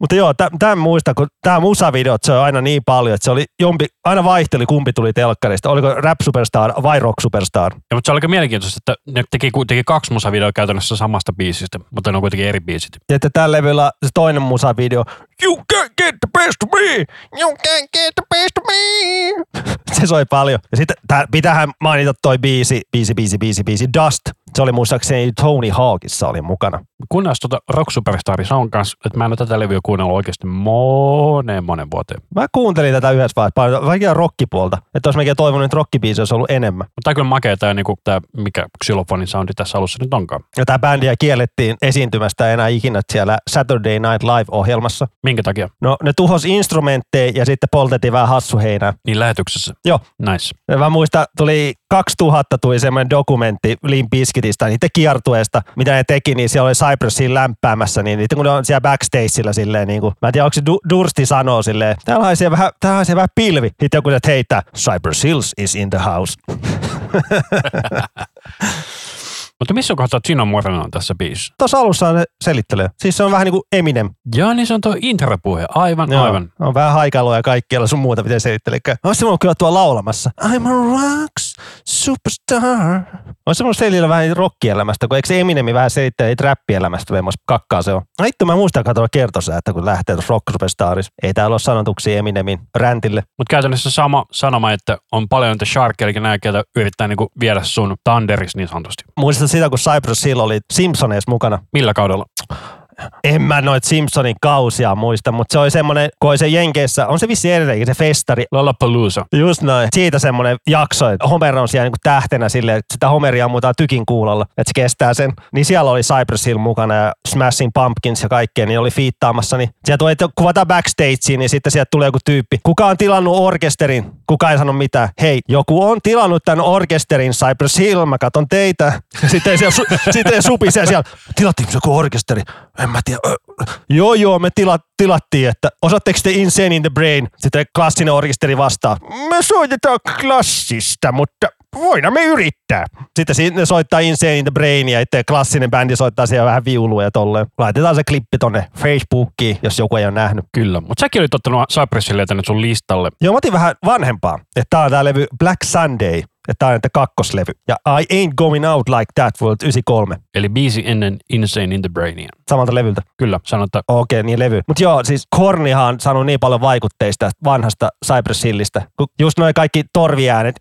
mutta joo, tämän muista, kun tämä musavideot se on aina niin paljon, että se oli jompi, aina vaihteli kumpi tuli telkkarista. Oliko Rap Superstar vai Rock Superstar? Ja, mutta se oli aika mielenkiintoista, että ne teki, teki kaksi musavideoa käytännössä samasta biisistä, mutta ne on kuitenkin eri biisit. Ja että tällä levyllä se toinen musavideo, You can't get the best of me! You can't get the best of me! se soi paljon. Ja sitten tää, pitäähän mainita toi biisi, biisi, biisi, biisi, biisi, Dust. Se oli muistaakseni Tony Hawkissa oli mukana. Kunnioitus tuota Rock Superstar on kanssa, että mä en ole tätä levyä kuunnellut oikeasti moneen monen vuoteen. Mä kuuntelin tätä yhdessä vaiheessa paljon, vaikka rockipuolta. Että olisi mekin toivonut, että rockibiisi olisi ollut enemmän. Mutta tämä on kyllä makea tämä, niinku, tämä mikä xylofonin soundi tässä alussa nyt onkaan. Ja tämä bändiä kiellettiin esiintymästä enää ikinä siellä Saturday Night Live-ohjelmassa. Minkä takia? No ne tuhos instrumentteja ja sitten poltettiin vähän hassuheinää. Niin lähetyksessä. Joo. Nice. Ja Mä muistan, tuli 2000 tuli semmoinen dokumentti Limp Bizkitistä, niiden kiertueesta, mitä ne teki, niin siellä oli Cypressin lämpäämässä, niin niitä kun ne on siellä backstageilla silleen, niin kuin, mä en tiedä, onko se du- Dursti sanoo silleen, täällä haisee vähän, täällä haisee vähän pilvi. Sitten joku heittää, Cypress Hills is in the house. Mutta missä kohtaa Gino Moreno on tässä biisissä? Tuossa alussa ne selittelee. Siis se on vähän niin kuin Eminem. Joo, niin se on tuo intropuhe. Aivan, Joo, aivan. On vähän haikailua ja kaikkialla sun muuta, miten selittelee. Olisi se kyllä tuo laulamassa. I'm a rocks superstar. Olisi semmoinen selillä vähän rockielämästä, kun eikö se Eminemi vähän selittää niitä räppielämästä, vemmos kakkaa se on. No Hitto mä muistan katsoa kertossa, että kun lähtee tuossa Rock Superstarissa. Ei täällä ole sanotuksia Eminemin räntille. Mutta käytännössä sama sanoma, että on paljon niitä sharkia, eli nämä, ketä yrittää niinku viedä sun Thunderis niin sanotusti. Sitä, kun Cypress Hill oli Simpsoneissa mukana. Millä kaudella? En mä noit Simpsonin kausia muista, mutta se oli semmoinen, kun oli se Jenkeissä, on se vissi edelleenkin se festari, Lollapalooza. Just näin. Siitä semmoinen jakso, että Homer on siellä niinku tähtenä silleen, että sitä Homeria ammutaan tykin kuulolla, että se kestää sen. Niin siellä oli Cypress Hill mukana ja Smashing Pumpkins ja kaikkea, niin oli fiittaamassa. Niin sieltä tuli, että kuvataan backstageen, niin sitten sieltä tulee joku tyyppi. Kuka on tilannut orkesterin? Kuka ei sano mitään. Hei, joku on tilannut tämän orkesterin Cypress Hill, mä katon teitä. Sitten siellä, su- sitten supisee siellä, tilattiinko joku orkesteri? En mä tiedä. Joo, joo, me tila, tilattiin, että osaatteko te Insane in the Brain? Sitten klassinen orkesteri vastaa, me soitetaan klassista, mutta voidaan me yrittää. Sitten si- ne soittaa Insane in the Brain ja itse klassinen bändi soittaa siellä vähän viulua ja tolleen. Laitetaan se klippi tonne Facebookiin, jos joku ei ole nähnyt. Kyllä. Mutta säkin olit ottanut Cypressille tänne sun listalle. Joo, mä otin vähän vanhempaa. Että tää on tää levy Black Sunday. Että tää on että kakkoslevy. Ja I Ain't Going Out Like That vuodelta 93. Eli biisi ennen Insane in the Brainia. Samalta levyltä. Kyllä, sanotaan. Okei, niin levy. Mutta joo, siis Kornihan on saanut niin paljon vaikutteista vanhasta Cypress Hillistä. Kun just noin kaikki torviäänet,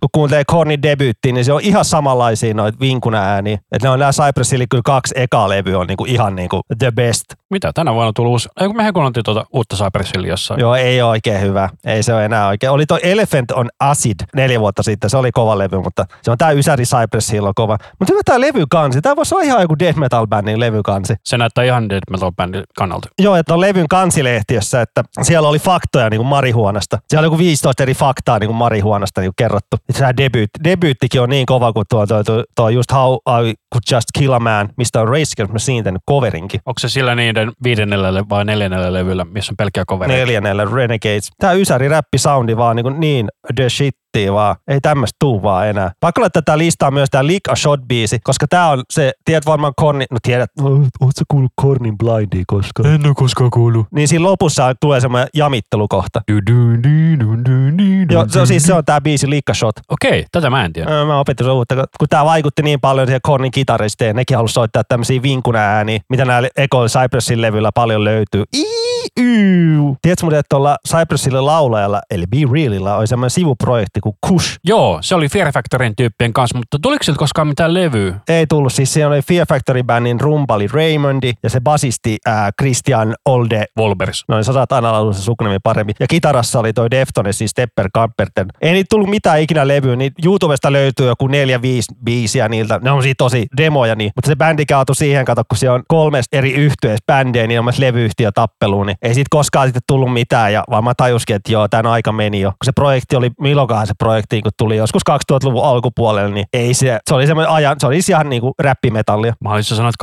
kun kuuntelee Kornin debyyttiin, niin se on ihan samanlaisia noita vinkuna ääniä. Että ne on nämä Cypress Hillin kyllä kaksi ekaa levyä on niinku ihan niinku the best. Mitä? Tänä vuonna tuli uusi. Ei kun mehän kuunneltiin tuota uutta Cypressia jossain. Joo, ei ole oikein hyvä. Ei se ole enää oikein. Oli toi Elephant on Acid neljä vuotta sitten. Se oli kova levy, mutta se on tää Ysäri Cypress Hill on kova. Mutta hyvä tää levykansi. Tää voisi olla ihan joku death metal bandin levykansi. Se näyttää ihan dead metal bandin kannalta. Joo, että on levyn kansilehtiössä, että siellä oli faktoja niin kuin marihuonasta. Siellä oli joku 15 eri faktaa niin kuin marihuonasta niin kerrottu. Tämä debyyt, debyyttikin on niin kova kuin tuo, tuo, tuo, tuo just How I Could Just Kill a Man, mistä on Race Against Machine tehnyt coverinkin. Onko se sillä niiden viidennellä vai neljännellä levyllä, missä on pelkkiä covereita? Neljännellä Renegades. Tää Ysäri räppi soundi vaan niin, kuin niin the shit vaan. Ei tämmöistä tuu vaan enää. Pakko laittaa tää listaa myös tää Lick a Shot biisi, koska tää on se, tiedät varmaan Korni, no tiedät, oot sä kuullut Kornin Blindia koskaan? En ole koskaan kuullut. Niin siinä lopussa tulee semmoinen jamittelukohta. Joo, se on siis se on tää biisi Lick a Shot. Okei, tätä mä en tiedä. Öö, Mä opettin sen uutta, kun tää vaikutti niin paljon siihen Kornin kitaristeen, nekin halusi soittaa tämmöisiä vinkuna ääniä, mitä näillä Eko Cypressin levyllä paljon löytyy. Iiu. Tiedätkö muuten, että tuolla Cypressille laulajalla, eli Be Realilla, oli semmoinen sivuprojekti kuin Kush. Joo, se oli Fear Factorin tyyppien kanssa, mutta tuliko siltä koskaan mitään levyä? Ei tullut, siis siinä oli Fear Factory Bandin rumpali Raymondi ja se basisti ää, Christian Olde Wolbers. Noin sä saat aina laulua se sukunimi paremmin. Ja kitarassa oli toi Deftones, siis Stepper Camperten. Ei niitä tullut mitään ikinä levyä, niin YouTubesta löytyy joku neljä, viisi biisiä niiltä. Ne on siitä tosi demoja niin. Mutta se bändi kaatui siihen, kato, kun se on kolmesta eri yhtyeestä bändejä, niin on myös levyyhtiö tappeluun, niin ei siitä koskaan sitten tullut mitään. Ja vaan mä tajuskin, että joo, tämän aika meni jo. Kun se projekti oli, milloinkaan se projekti, kun tuli joskus 2000-luvun alkupuolella, niin ei se, se oli semmoinen ajan, se oli ihan niin kuin räppimetallia. Mä olisin sanonut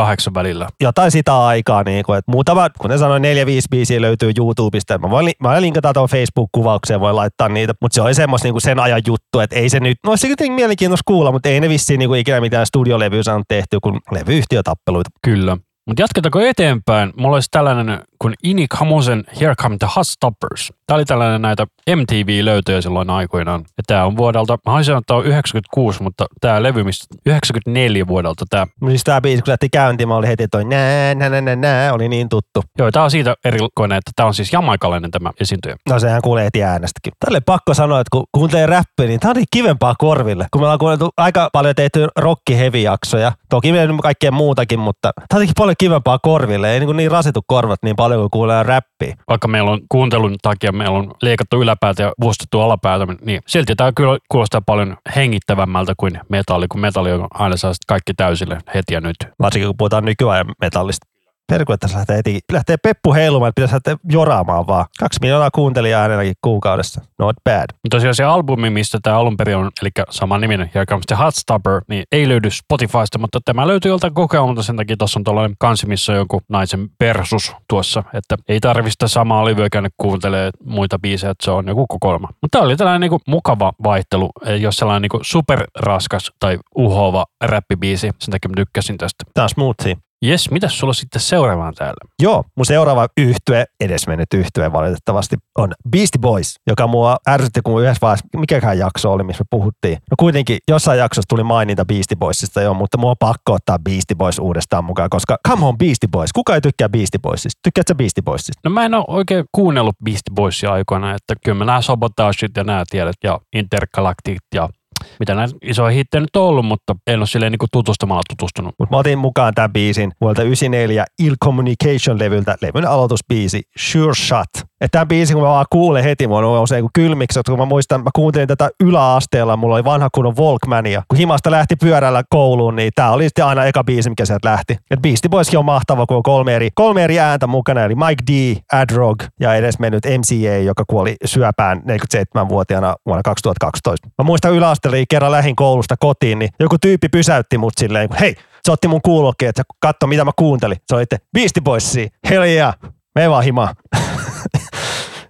2004-2008 välillä. jotain sitä aikaa, niin kuin, että muutama, kuten sanoin, neljä, viisi biisiä löytyy YouTubesta. Mä voin, mä voin linkata tuon Facebook-kuvaukseen, voi laittaa niitä, mutta se oli semmoista niin kuin sen ajan juttu, että ei se nyt, no se kuitenkin mielenkiintoista kuulla, mutta ei ne vissiin niin kuin ikinä mitään studiolevyä saanut tehty, kun levyyhtiötappeluita. Kyllä. Mutta jatketaanko eteenpäin? Mulla olisi tällainen kuin Inik Hamosen Here Come the Hot Stoppers. Tämä oli tällainen näitä MTV-löytöjä silloin aikoinaan. Ja tämä on vuodelta, mä haluaisin sanoa, että tämä on 96, mutta tämä levy, mistä 94 vuodelta tämä. Siis tää biisi, kun lähti käyntiin, mä olin heti toi nää, nää, nää, nää, oli niin tuttu. Joo, tämä on siitä erikoinen, että tämä on siis jamaikalainen tämä esiintyjä. No sehän kuulee heti äänestäkin. Tälle pakko sanoa, että kun kuuntelee räppiä, niin tää on niin kivempaa korville. Kun me ollaan kuunneltu aika paljon tehty rock heavy jaksoja toki meillä on kaikkea muutakin, mutta tää on paljon kivempaa korville. Ei niin, kuin niin rasitu korvat niin paljon kuin kuulee räppiä. Vaikka meillä on kuuntelun takia, meillä on leikattu yläpäätä ja vuostettu alapäätä, niin silti tämä kyllä kuulostaa paljon hengittävämmältä kuin metalli, kun metalli on aina saa kaikki täysille heti ja nyt. Varsinkin kun puhutaan nykyajan metallista. Perkele, että tässä lähtee, heti, lähtee peppu heilumaan, että pitäisi lähteä joraamaan vaan. Kaksi miljoonaa kuuntelijaa ainakin kuukaudessa. Not bad. Mutta tosiaan se albumi, mistä tämä alun perin on, eli saman niminen Here Comes the Hot Stopper, niin ei löydy Spotifysta, mutta tämä löytyy joltain kokeilulta, sen takia tuossa on tällainen kansi, missä on joku naisen persus tuossa, että ei tarvista samaa levyä käydä kuuntelee muita biisejä, että se on joku kokoelma. Mutta tämä oli tällainen niinku mukava vaihtelu, ei ole sellainen niinku superraskas tai uhova räppibiisi, sen takia mä tykkäsin tästä. Tää on smoothie. Jes, mitäs sulla sitten seuraavaan täällä? Joo, mun seuraava yhtye, edesmennyt yhtye valitettavasti, on Beastie Boys, joka mua ärsytti, kun yhdessä vaiheessa, mikäkään jakso oli, missä me puhuttiin. No kuitenkin jossain jaksossa tuli maininta Beastie Boysista jo, mutta mua on pakko ottaa Beastie Boys uudestaan mukaan, koska come on Beastie Boys, kuka ei tykkää Beastie Boysista? Tykkäätkö sä Beastie Boysista? No mä en ole oikein kuunnellut Beastie Boysia aikoina, että kyllä mä nämä Sabotageit ja nämä tiedät ja Intergalactic ja mitä näitä isoja hittejä nyt on ollut, mutta en ole silleen niin tutustumalla tutustunut. Mutta mä otin mukaan tämän biisin vuodelta 94 Ill Communication-levyltä, levyn aloitusbiisi Sure Shot. Ja tämän biisin, kun mä vaan kuulen heti, mulla on se kylmiksi, kun mä muistan, mä kuuntelin tätä yläasteella, mulla oli vanha kunnon Walkmania. Kun himasta lähti pyörällä kouluun, niin tää oli sitten aina eka biisi, mikä sieltä lähti. Et Beastie Boyskin on mahtava, kun on kolme eri, kolme eri ääntä mukana, eli Mike D, Adrog ja edes mennyt MCA, joka kuoli syöpään 47-vuotiaana vuonna 2012. Mä muistan yläasteella, kerran lähin koulusta kotiin, niin joku tyyppi pysäytti mut silleen, hei, se otti mun kuulokkeet, että katso mitä mä kuuntelin. Se oli että Beastie Boysia, hell yeah, me vaan himaa.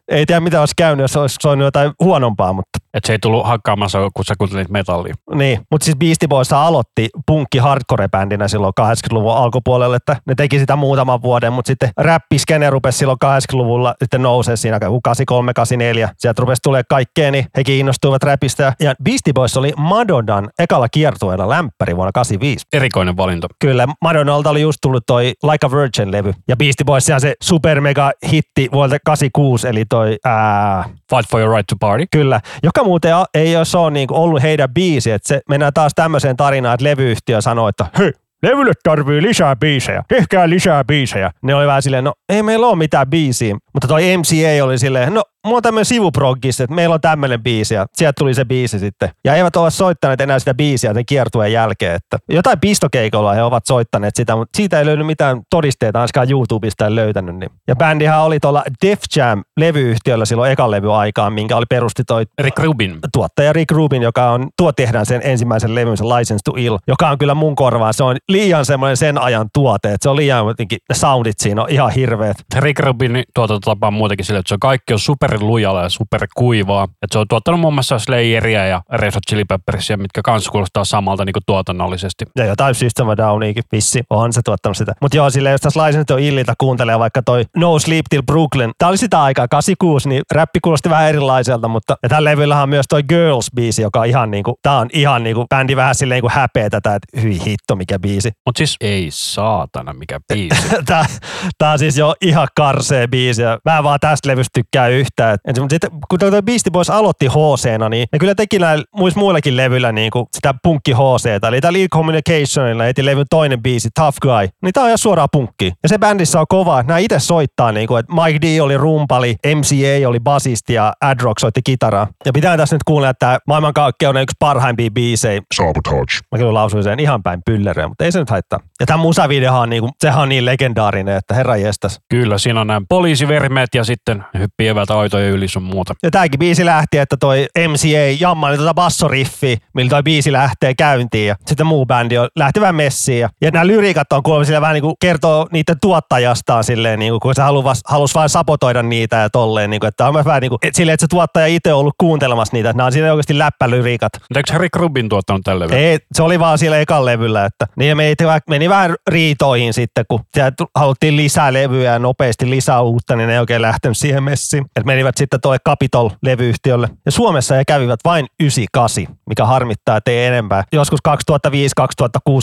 ei tiedä mitä olisi käynyt, jos olisi soinut jotain huonompaa, mutta Että se ei tullut hakkaamassa, kun sä kuuntelit metallia. niin. Mutta siis Beastie Boys aloitti punkki hardcore-bändinä silloin 80-luvun alkupuolella, että ne teki sitä muutaman vuoden, mutta sitten räppiskene rupesi silloin 80-luvulla sitten nousee siinä 83, 84. Sieltä rupesi tulee kaikkea, niin hekin innostuivat räpistä. Ja Beastie Boys oli Madonnan ekalla kiertueella lämpäri vuonna 85. Erikoinen valinta. Kyllä, Madonnalta oli just tullut toi Like a Virgin-levy. Ja Beastie Boys se super mega hitti vuodelta 86, eli toi ää, Fight for your right to party. Kyllä, joka muuten ei ole, on niin ollut heidän biisi, että se mennään taas tämmöiseen tarinaan, että levyyhtiö sanoo, että hei, levylle tarvii lisää biisejä, tehkää lisää biisejä. Ne oli vähän silleen, no ei meillä ole mitään biisiä, mutta toi MCA oli silleen, no mulla on tämmöinen sivuproggis, että meillä on tämmöinen biisi ja sieltä tuli se biisi sitten. Ja eivät ole soittaneet enää sitä biisiä sen kiertueen jälkeen, että jotain pistokeikolla he ovat soittaneet sitä, mutta siitä ei löydy mitään todisteita, ainakaan YouTubesta en löytänyt. Niin. Ja bändihän oli tuolla Def Jam levyyhtiöllä silloin ekan levy aikaan, minkä oli perusti toi Rick Rubin. tuottaja Rick Rubin, joka on, tuo tehdään sen ensimmäisen levyn, se License to Ill, joka on kyllä mun korvaan, se on liian semmoinen sen ajan tuote, että se on liian jotenkin, ne soundit siinä on ihan hirveet. Rick Rubin tuotantotapa on muutenkin sille, että se on kaikki on superlujalla ja superkuivaa. Että se on tuottanut muun muassa Slayeria ja Red Hot Chili Peppersia, mitkä kanssa kuulostaa samalta niin kuin tuotannollisesti. Ja jotain System of Downiakin, vissi, onhan se tuottanut sitä. Mutta joo, silleen, jos tässä License to Illiltä kuuntelee vaikka toi No Sleep Till Brooklyn, tää oli sitä aikaa, 86, niin räppi kuulosti vähän erilaiselta, mutta ja tällä levyllähän on myös toi Girls-biisi, joka on ihan niinku, tää on ihan niinku, bändi vähän silleen niinku häpeä tätä, että hyi hitto, mikä biisi. Mutta siis ei saatana mikä biisi. tää, tää on siis jo ihan karsee biisi ja mä en vaan tästä levystä tykkää yhtään. Et, et, mut sitten, kun toi Beastie Boys aloitti hc niin ne kyllä teki näillä muissa muillakin levyillä niinku sitä punkki hc eli täällä Ill Communicationilla heti levyn toinen biisi, Tough Guy, niin tää on ihan suoraan punkki. Ja se bändissä on kova, että nämä itse soittaa niinku, että Mike D oli rumpali, MCA oli basisti ja Adrock soitti kitaraa. Ja pitää tässä nyt kuulla, että maailmankaikkeuden yksi parhaimpia biisejä Sabotage. Mä kyllä lausuin sen ihan päin pyllereen, mutta ei se nyt haittaa. Ja tämä musavideohan on, niinku, sehän on niin legendaarinen, että herra jestas. Kyllä, siinä on nämä poliisiverkot puhelimet ja sitten hyppii aitojen yli sun muuta. Ja tääkin biisi lähti, että toi MCA jammaili tota bassoriffi, millä toi biisi lähtee käyntiin ja sitten muu bändi on lähti vähän messiin. Ja, ja nämä lyriikat on kuulemma sille vähän niin kuin kertoo niiden tuottajastaan silleen, niin kuin, kun se halus, halus vain sapotoida niitä ja tolleen. Niin kuin, että on vähän niin kuin, et silleen, että se tuottaja itse on ollut kuuntelemassa niitä. Nämä on siinä oikeasti läppälyriikat. Mutta eikö Rick Rubin tuottanut tälle? Ei, se oli vaan siellä ekan levyllä, että niin meni, meni vähän riitoihin sitten, kun haluttiin lisää levyjä ja nopeasti lisää uutta, niin ne ei oikein lähtenyt siihen messiin. Et menivät sitten tuolle Capitol-levyyhtiölle. Ja Suomessa he kävivät vain 98, mikä harmittaa, että ei enempää. Joskus 2005-2006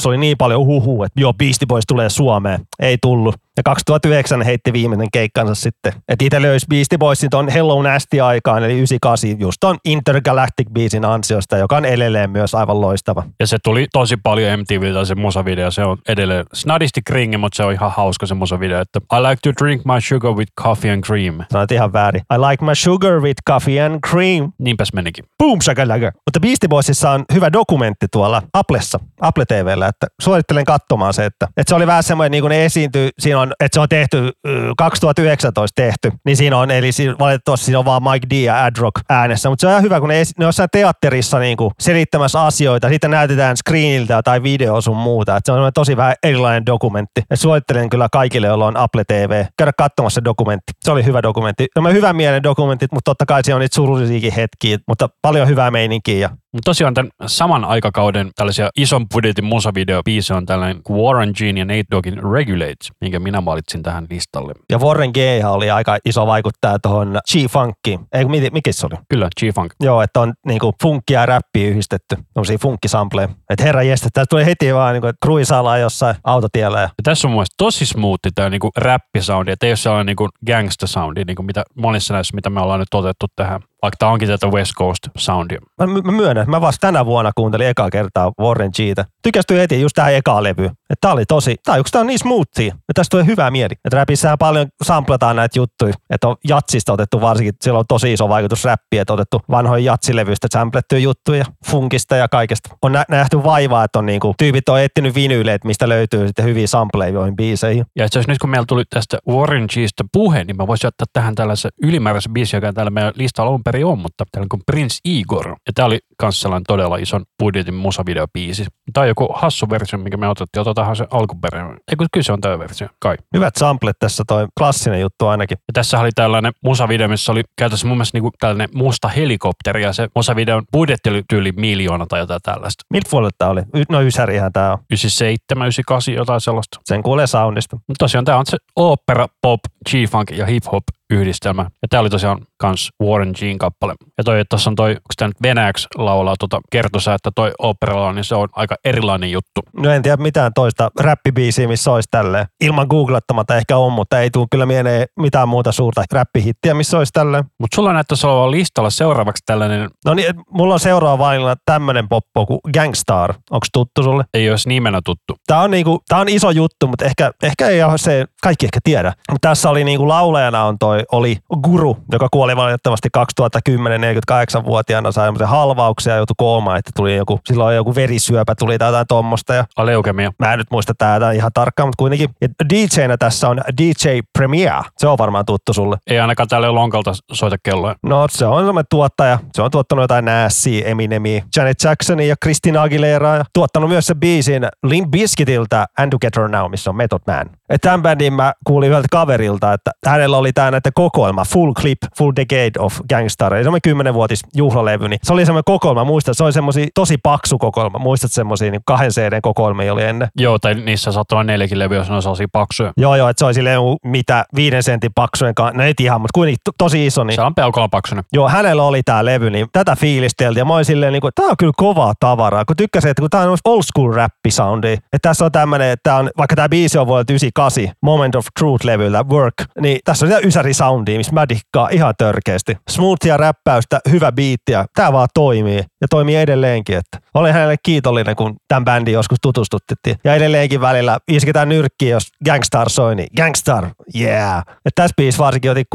oli niin paljon huhu, että joo, Beastie Boys tulee Suomeen. Ei tullut. Ja 2009 heitti viimeinen keikkansa sitten. Että itse löysi Beastie Boysin ton Hello Nasty aikaan, eli 98, just ton Intergalactic Beasin ansiosta, joka on edelleen myös aivan loistava. Ja se tuli tosi paljon MTVltä se musavideo. Se on edelleen snadisti kringi, mutta se on ihan hauska se musavideo. Että I like to drink my sugar with coffee and cream. Sanoit ihan väärin. I like my sugar with coffee and cream. Niinpäs menikin. Boom shakalaka. Mutta Beastie Boysissa on hyvä dokumentti tuolla Applessa, Apple TVllä, että suosittelen katsomaan se, että, että se oli vähän semmoinen, niin kuin ne esiintyy, siinä on, että se on tehty 2019 tehty, niin siinä on, eli siinä, valitettavasti siinä on vaan Mike D ja Adrock äänessä, mutta se on ihan hyvä, kun ne, ne on jossain teatterissa niin kuin selittämässä asioita, sitten näytetään screeniltä tai video sun muuta, että se on tosi vähän erilainen dokumentti. Ja suosittelen kyllä kaikille, joilla on Apple TV, käydä katsomassa dokumentti. Se oli hyvä dokumentti. No hyvä mielen dokumentit, mutta totta kai siellä on niitä surullisiakin hetkiä, mutta paljon hyvää meininkiä ja Mutta tosiaan tämän saman aikakauden tällaisia ison budjetin musavideobiisejä on tällainen Warren G ja Nate Doggin Regulate, minkä minä valitsin tähän listalle. Ja Warren G oli aika iso vaikuttaja tuohon G-funkiin. Ei, mikä, se oli? Kyllä, G-Funk. Joo, että on niinku funkkia ja räppiä yhdistetty. Tämmöisiä funkkisampleja. Että herra jestä, tästä tuli heti vaan niinku, kruisaillaan jossain autotiellä. Ja tässä on mun mielestä tosi smoothi tämä niinku räppisoundi, että ei ole sellainen niinku gangsta-soundi, niinku mitä monissa näissä, mitä me ollaan nyt otettu tähän. Vaikka tämä onkin tätä West Coast soundia. Mä, mä myönnän, mä vasta tänä vuonna kuuntelin ekaa kertaa Warren Gtä. Tykästyin heti just tähän ekaan levyyn. Että tää oli tosi, tää, yksi, tää on niin smoothia. Ja tästä tulee hyvää mieli. Että räpissähän paljon samplataan näitä juttuja. Että on jatsista otettu varsinkin, sillä on tosi iso vaikutus räppiin, että otettu vanhoja jatsilevyistä samplettuja juttuja, funkista ja kaikesta. On nä- nähty vaivaa, että on niinku, tyypit on etsinyt vinyyleet, mistä löytyy sitten hyviä sampleja joihin biiseihin. Ja itse nyt kun meillä tuli tästä Warren Gistä puhe, niin mä voisin ottaa tähän tällaisen ylimääräisen biisin, joka täällä meidän listalla alun perin on, mutta täällä on Prince Igor. Ja tää oli kans sellainen todella ison budjetin musavideobiisi. Tää on joku hassu versio, mikä me otettiin. Otetaanhan se alkuperäinen. Eikö kyllä se on tämä versio? Kai. Hyvät samplet tässä, toi klassinen juttu ainakin. Ja tässä oli tällainen musavideo, missä oli käytössä mun mielestä niinku tällainen musta helikopteri ja se musavideon budjetti oli tyyli miljoona tai jotain tällaista. Miltä vuodelta tää oli? No Ysärihän tää on. 97, 98, jotain sellaista. Sen kuulee soundista. Mutta tosiaan tämä on se opera, pop, G-funk ja hip-hop yhdistelmä. Ja tämä oli tosiaan kans Warren Gin kappale. Ja toi, että tuossa on toi, onko tämä nyt venäjäksi laulaa tota kertosa, että toi operalla, niin se on aika erilainen juttu. No en tiedä mitään toista räppibiisiä, missä olisi tälleen. Ilman googlattamatta ehkä on, mutta ei tule kyllä mieleen mitään muuta suurta räppihittiä, missä olisi tälleen. Mutta sulla näyttäisi olevan listalla seuraavaksi tällainen, No niin, mulla on seuraava vainilla tämmönen poppo kuin Gangstar. Onko tuttu sulle? ei olisi nimenä tuttu. Tää on, niinku, tää on iso juttu, mutta ehkä, ehkä ei ole se, kaikki ehkä tiedä. Mutta tässä oli niinku laulajana on toi, oli Guru, joka kuoli valitettavasti 2010 48-vuotiaana, sai semmoisen halvauksia ja joutui koomaan, että tuli joku, silloin joku verisyöpä tuli tai jotain tommosta ja Aleukemia. Mä en nyt muista tätä ihan tarkkaan, mutta kuitenkin. Ja DJ-nä tässä on DJ Premier. Se on varmaan tuttu sulle. Ei ainakaan tälle lonkalta soita kelloja. No se on semmoinen tuottaja. Se on tuottanut jotain Nassia, Eminemiä, Janet Jacksonia ja Christina Aguilera. Ja tuottanut myös sen biisin Limp Bizkitiltä And Together Now, missä on Method Man. Ja tämän bändin mä kuulin yhdeltä kaverilta, että hänellä oli tää näitä kokoelma, Full Clip, Full Decade of Gangstar. Ja semmoinen kymmenenvuotis juhlalevy, niin se oli semmoinen kokoelma. Muistat, se oli semmoisia tosi paksu kokoelma. Muistat semmoisia niin kahden CD kokoelmia oli ennen. Joo, tai niissä saattoi olla neljäkin levyä, jos ne on sellaisia paksuja. Joo, joo, että se oli silleen mitä viiden sentin paksujen kanssa, no ei ihan, mutta kuitenkin to- tosi iso. Niin. Se on peukalon paksuinen. Joo, hänellä oli tää levy, niin tätä fiilisteltiin. Ja mä olin silleen, niin kuin, tää on kyllä kovaa tavaraa. Kun tykkäsin, että kun tää on old school rap soundi. Että tässä on tämmönen, että on, vaikka tää biisi on vuodelta 98, Moment of Truth-levyllä, Work, niin tässä on sitä ysäri soundia, missä mä dikkaan ihan törkeästi. Smoothia räppäystä, hyvä biittiä, tää vaan toimii. Ja toimii edelleenkin. Että olen hänelle kiitollinen, kun tämän bändin joskus tutustuttiin. Ja edelleenkin välillä isketään nyrkkiä, jos Gangstar soi, niin Gangstar, yeah. Et tässä biisissä varsinkin otin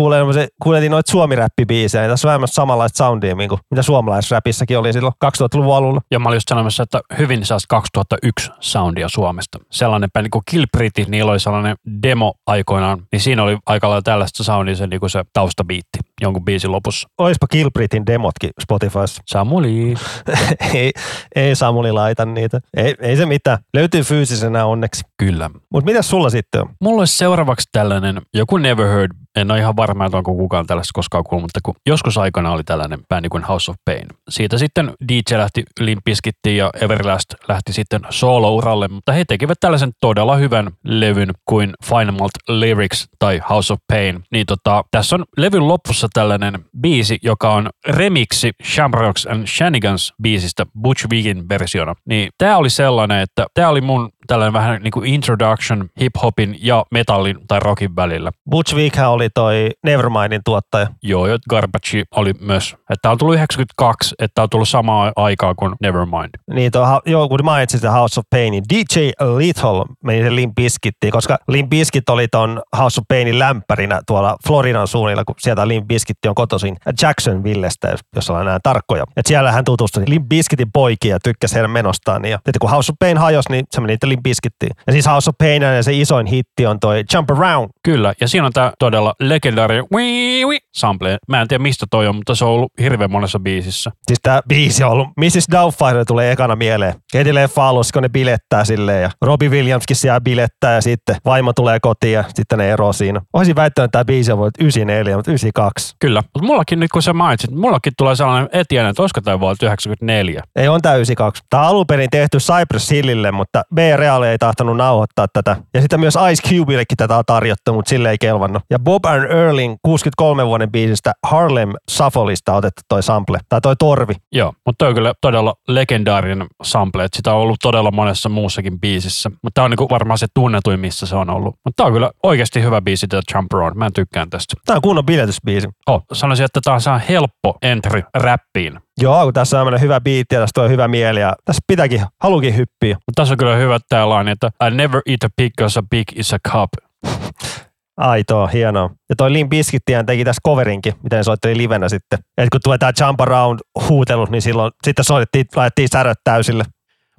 kuuletin, noita suomiräppibiisejä, niin tässä on vähän samanlaista soundia, niin kuin mitä suomalaisräpissäkin oli silloin 2000-luvun alulla. Ja mä olin just sanomassa, että hyvin saas 2001 soundia Suomesta. Sellainen bändi kuin Kill Pretty, niillä oli sellainen demo aikoinaan, niin siinä oli aika lailla tällaista soundia se, niin kuin se taustabiitti jonkun biisin lopussa. Oispa Kilbritin demotkin Spotifyssa. Samuli. ei, ei Samuli laita niitä. Ei, ei se mitään. Löytyy fyysisenä onneksi. Kyllä. Mutta mitä sulla sitten on? Mulla olisi seuraavaksi tällainen, joku Never Heard, en ole ihan varma, että onko kukaan tällaista koskaan kuullut, mutta kun joskus aikana oli tällainen bändi kuin House of Pain. Siitä sitten DJ lähti Limpiskittiin ja Everlast lähti sitten solo-uralle, mutta he tekivät tällaisen todella hyvän levyn kuin Final Lyrics tai House of Pain. Niin tota, tässä on levyn lopussa tällainen biisi, joka on remiksi Shamrocks and Shanigans biisistä Butch Vigin versiona. Niin tää oli sellainen, että tää oli mun tällainen vähän niin kuin introduction hip-hopin ja metallin tai rockin välillä. Butch Vig oli toi Nevermindin tuottaja. Joo, ja Garbage oli myös. Että on tullut 92, että on tullut samaa aikaa kuin Nevermind. Niin, tuo, joo, kun mainitsit sitä House of Painin, DJ Lethal meni se Limp Bizkittiin, koska Limp Bizkit oli ton House of Painin lämpärinä tuolla Floridan suunnilla, kun sieltä Limp Bizkitti on kotoisin Jacksonvillestä, jos ollaan näin tarkkoja. Et siellä hän tutustui Limp Bizkitin poikia ja tykkäsi heidän menostaan. Ja sitten kun House of Pain hajosi, niin se meni Limp Bizkittiin. Ja siis House of Pain ja se isoin hitti on toi Jump Around. Kyllä, ja siinä on tämä todella wii, sample. Mä en tiedä mistä toi on, mutta se on ollut hirveän monessa biisissä. Siis tää biisi on ollut, Mrs. Doubtfire tulee ekana mieleen. Heti leffa alussa, kun ne bilettää silleen ja Robbie Williamskin siellä bilettää ja sitten vaimo tulee kotiin ja sitten ne ero siinä. Olisin väittänyt, että tämä biisi on vuodelta 94, mutta 92. Kyllä, mutta mullakin nyt kun sä mainitsit, mullakin tulee sellainen etiäinen, että olisiko tämä vuodelta 94. Ei on tää 92. Tää on alun perin tehty Cypress Hillille, mutta B-Real ei tahtonut nauhoittaa tätä. Ja sitten myös Ice Cubeillekin tätä on tarjottu, mutta sille ei kelvannut. Ja Bob and Earlin 63 vuoden biisistä Harlem Shuffleista otettu toi sample, tai toi torvi. Joo, mutta toi on kyllä todella legendaarinen sample, että sitä on ollut todella monessa muussakin biisissä. Mutta tämä on niinku varmaan se tunnetuin, missä se on ollut. Mutta tämä on kyllä oikeasti hyvä biisi, tämä Jump Around. Mä tykkään tästä. Tää on kunnon biletysbiisi. Oh, sanoisin, että tämä on helppo entry räppiin. Joo, kun tässä on hyvä biitti ja tässä on hyvä mieli ja tässä pitääkin, halukin hyppiä. Mutta tässä on kyllä hyvä tää laini, että I never eat a pig because a pig is a cup. Aitoa, hienoa. Ja toi Limp Bizkittihän teki tässä coverinkin, miten soitteli livenä sitten. Et kun tulee tää Jump Around huutelut, niin silloin sitten soitettiin, laitettiin säröt täysille.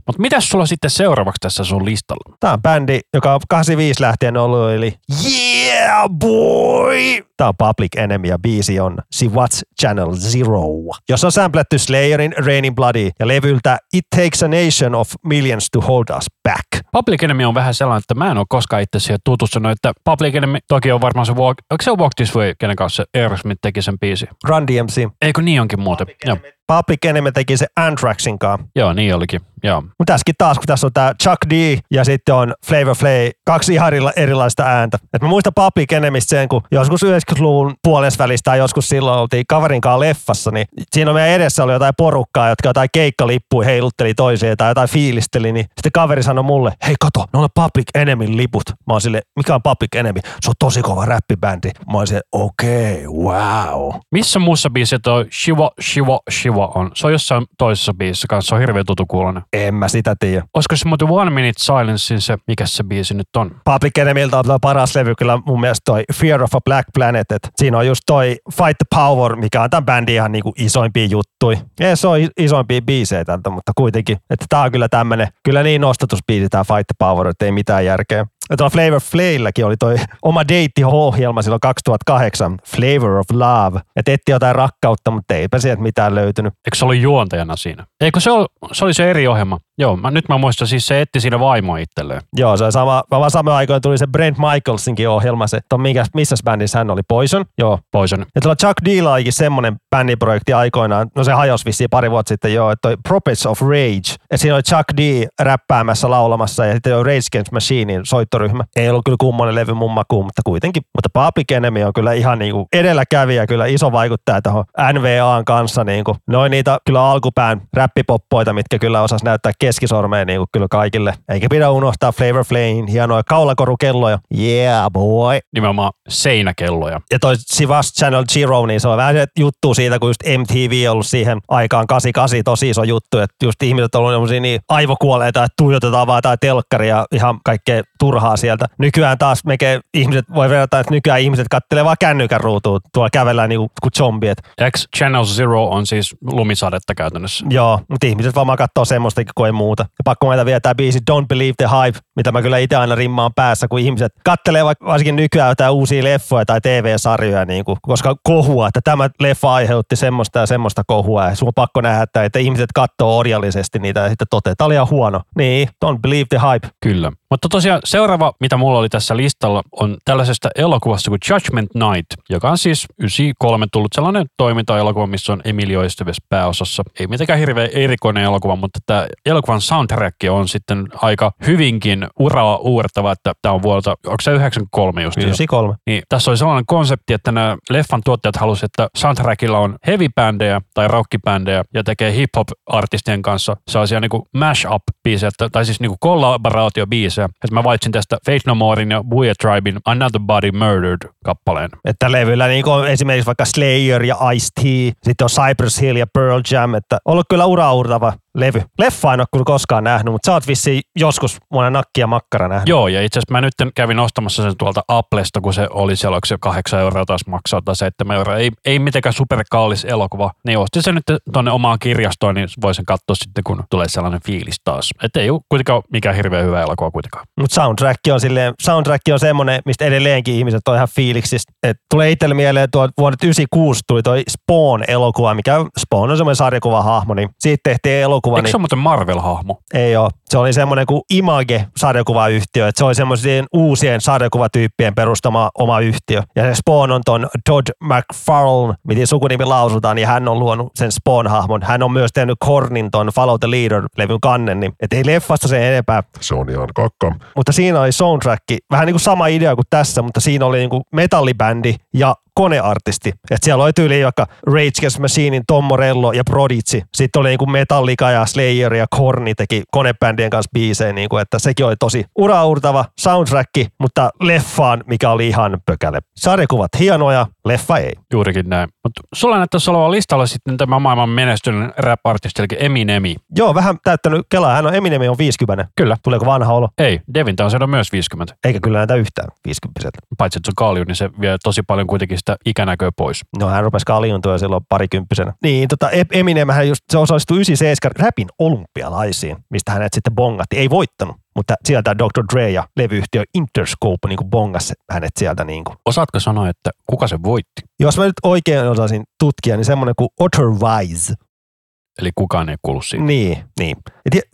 Mutta mitäs sulla sitten seuraavaksi tässä sun listalla? Tää on bändi, joka on 85 lähtien ollut, eli Yeah Boy! Tää on Public Enemy ja biisi on See What's Channel Zero, jossa on sampletty Slayerin Raining Bloody ja levyltä It Takes a Nation of Millions to Hold Us Back. Public Enemy on vähän sellainen, että mä en ole koskaan itse siihen tutustunut, että Public Enemy toki on varmaan se Walk, onko se Walk This Way, kenen kanssa Aerosmith teki sen biisi? Run DMC. Eikö niin onkin muuten? Joo. Public Enemy teki se Anthraxin kanssa. Joo, niin olikin. Joo. Mutta tässäkin taas, kun tässä on tämä Chuck D ja sitten on Flavor Flay, kaksi ihan erilaista ääntä. Et mä muistan Public Enemystä sen, kun joskus 90-luvun puolesvälistä tai joskus silloin oltiin kaverin kanssa leffassa, niin siinä meidän edessä oli jotain porukkaa, jotka jotain keikkalippuja heilutteli toiseen tai jotain fiilisteli, niin sitten kaveri sanoi mulle, hei kato, ne on Public Enemyn liput. Mä oon sille, mikä on Public Enemy? Se on tosi kova räppibändi. Mä oon sille, okei, okay, wow. Missä muussa biisissä toi Shiva, Shiva, Shiva on? Se on jossain toisessa biisissä kanssa, se on hirveän tutu kuulonen. En mä sitä tiedä. Olisiko se muuten One Minute Silencein se, mikä se biisi nyt on? Public Enemyltä on paras levy kyllä mun mielestä toi Fear of a Black Planet. Et siinä on just toi Fight the Power, mikä on tämän bändin ihan niinku isoimpia juttui. Ei se on isoimpia biisejä tältä, mutta kuitenkin. Että tää on kyllä tämmönen, kyllä niin nostatusbiisi tää Fight the Power, että ei mitään järkeä. Ja tuolla Flavor Flaylläkin oli toi oma deitti-ohjelma silloin 2008, Flavor of Love. Että etti jotain rakkautta, mutta eipä sieltä mitään löytynyt. Eikö se ollut juontajana siinä? Eikö se, oli, se oli se eri ohjelma? Joo, mä, nyt mä muistan, siis se etti siinä vaimoa itselleen. Joo, se on sama, vaan samaan aikaan tuli se Brent Michaelsinkin ohjelma, se, että mikä, missä bändissä hän oli, Poison? Joo. Poison. Ja tuolla Chuck D olikin semmoinen bändiprojekti aikoinaan, no se hajosi vissiin pari vuotta sitten joo, että toi Prophets of Rage. Ja siinä oli Chuck D räppäämässä, laulamassa ja sitten Rage Against Machinein soittoryhmä. Ei ollut kyllä kummonen levy mun makuun, mutta kuitenkin. Mutta Public Enemy on kyllä ihan niinku edelläkävijä, kyllä iso vaikuttaja tuohon NVAn kanssa. Niinku. Noin niitä kyllä alkupään räppipoppoita, mitkä kyllä osas näyttää keskisormeen niin kuin kyllä kaikille. Eikä pidä unohtaa Flavor Flamin hienoja kaulakorukelloja. Yeah boy. Nimenomaan seinäkelloja. Ja toi Sivas Channel Zero, niin se on vähän se juttu siitä, kun just MTV on ollut siihen aikaan 88 tosi iso juttu, että just ihmiset on ollut niin aivokuolleita, että tuijotetaan vaan jotain telkkaria ihan kaikkea turhaa sieltä. Nykyään taas meke ihmiset voi verrata, että nykyään ihmiset kattelee vaan kännykän ruutuun, tuolla kävellään niin kuin zombiet. X Channel Zero on siis lumisadetta käytännössä. Joo, mutta ihmiset vaan katsoo semmoista kuin ei muuta. Ja pakko mainita vielä tämä biisi Don't Believe the Hype, mitä mä kyllä itse aina rimmaan päässä, kun ihmiset kattelee vaikka varsinkin nykyään jotain uusia leffoja tai TV-sarjoja, niin kuin, koska kohua, että tämä leffa aiheutti semmoista ja semmoista kohua ja sun on pakko nähdä, että, että ihmiset katsoo orjallisesti niitä ja sitten toteaa, että oli ihan huono. Niin, Don't Believe the Hype. Kyllä. Mutta tosiaan seuraava, mitä mulla oli tässä listalla, on tällaisesta elokuvasta kuin Judgment Night, joka on siis 93 tullut sellainen toimintaelokuva, missä on Emilio Estevez pääosassa. Ei mitenkään hirveän erikoinen elokuva, mutta tämä elokuvan soundtrack on sitten aika hyvinkin uraa uurtava, että tämä on vuodelta, onko se 93 just? 93. Niin, tässä oli sellainen konsepti, että nämä leffan tuottajat halusivat, että soundtrackilla on heavy-bändejä tai rockibändejä ja tekee hip-hop-artistien kanssa sellaisia niin mash-up-biisejä, tai siis niin kollaboraatio-biisejä. Että mä valitsin tästä Faith No Morein ja Booyah Tribein Another Body Murdered kappaleen. Että levyllä niin kuin esimerkiksi vaikka Slayer ja Ice-T, sitten on Cypress Hill ja Pearl Jam, että ollut kyllä uraurtava levy. Leffa en ole kyllä koskaan nähnyt, mutta sä oot vissiin joskus monen nakki ja makkara nähnyt. Joo, ja itse asiassa mä nyt kävin ostamassa sen tuolta Applesta, kun se oli siellä, se 8 euroa taas maksaa tai 7 euroa. Ei, ei mitenkään superkallis elokuva. Niin ostin sen nyt tonne omaan kirjastoon, niin voisin katsoa sitten, kun tulee sellainen fiilis taas. Että ei ole kuitenkaan mikään hirveän hyvä elokuva kuitenkaan. Mutta soundtrack on silleen, soundtrack on semmoinen, mistä edelleenkin ihmiset on ihan fiiliksistä. Et tulee itselle mieleen tuo vuodet 96 tuli toi Spawn-elokuva, mikä Spawn on semmoinen sarjakuvahahmo, niin siitä tehtiin elokuva. Eikö niin, se ole muuten Marvel-hahmo? Ei ole. Se oli semmoinen kuin Image sarjakuvayhtiö, että se oli semmoisien uusien sarjakuvatyyppien perustama oma yhtiö. Ja se Spawn on ton Todd McFarlane, miten sukunimi lausutaan, ja hän on luonut sen Spawn-hahmon. Hän on myös tehnyt Kornin ton Follow the Leader-levyn kannen, niin et ei leffasta sen enempää. Se on ihan kakka. Mutta siinä oli soundtrack, vähän niin kuin sama idea kuin tässä, mutta siinä oli niin kuin metallibändi ja koneartisti. Et siellä oli tyyli vaikka Rage Against Machinein Tom Morello ja Prodigy. Sitten oli niinku Metallica ja Slayer ja Korni teki konebändien kanssa biisejä, niinku, että sekin oli tosi uraurtava soundtrack, mutta leffaan, mikä oli ihan pökäle. Sarjakuvat hienoja, leffa ei. Juurikin näin. Mutta sulla näyttäisi olevan listalla sitten tämä maailman menestynyt rap-artisti, eli Eminemi. Joo, vähän täyttänyt kelaa. Hän on Eminem on 50. Kyllä. Tuleeko vanha olo? Ei, Devin Townsend on myös 50. Eikä kyllä näitä yhtään 50 Paitsi, että se on kalju, niin se vie tosi paljon kuitenkin sitä ikänäköä pois. No hän rupesi kaljuntua silloin parikymppisenä. Niin, tota, Eminem hän just, se osallistui 97 räpin olympialaisiin, mistä hänet sitten bongatti. Ei voittanut, mutta sieltä Dr. Dre ja levyyhtiö Interscope niin kuin bongasi hänet sieltä. Niin kuin. Osaatko sanoa, että kuka se voitti? Jos mä nyt oikein osasin tutkia, niin semmoinen kuin Otter Wise. Eli kukaan ei kuulu siitä. Niin, niin.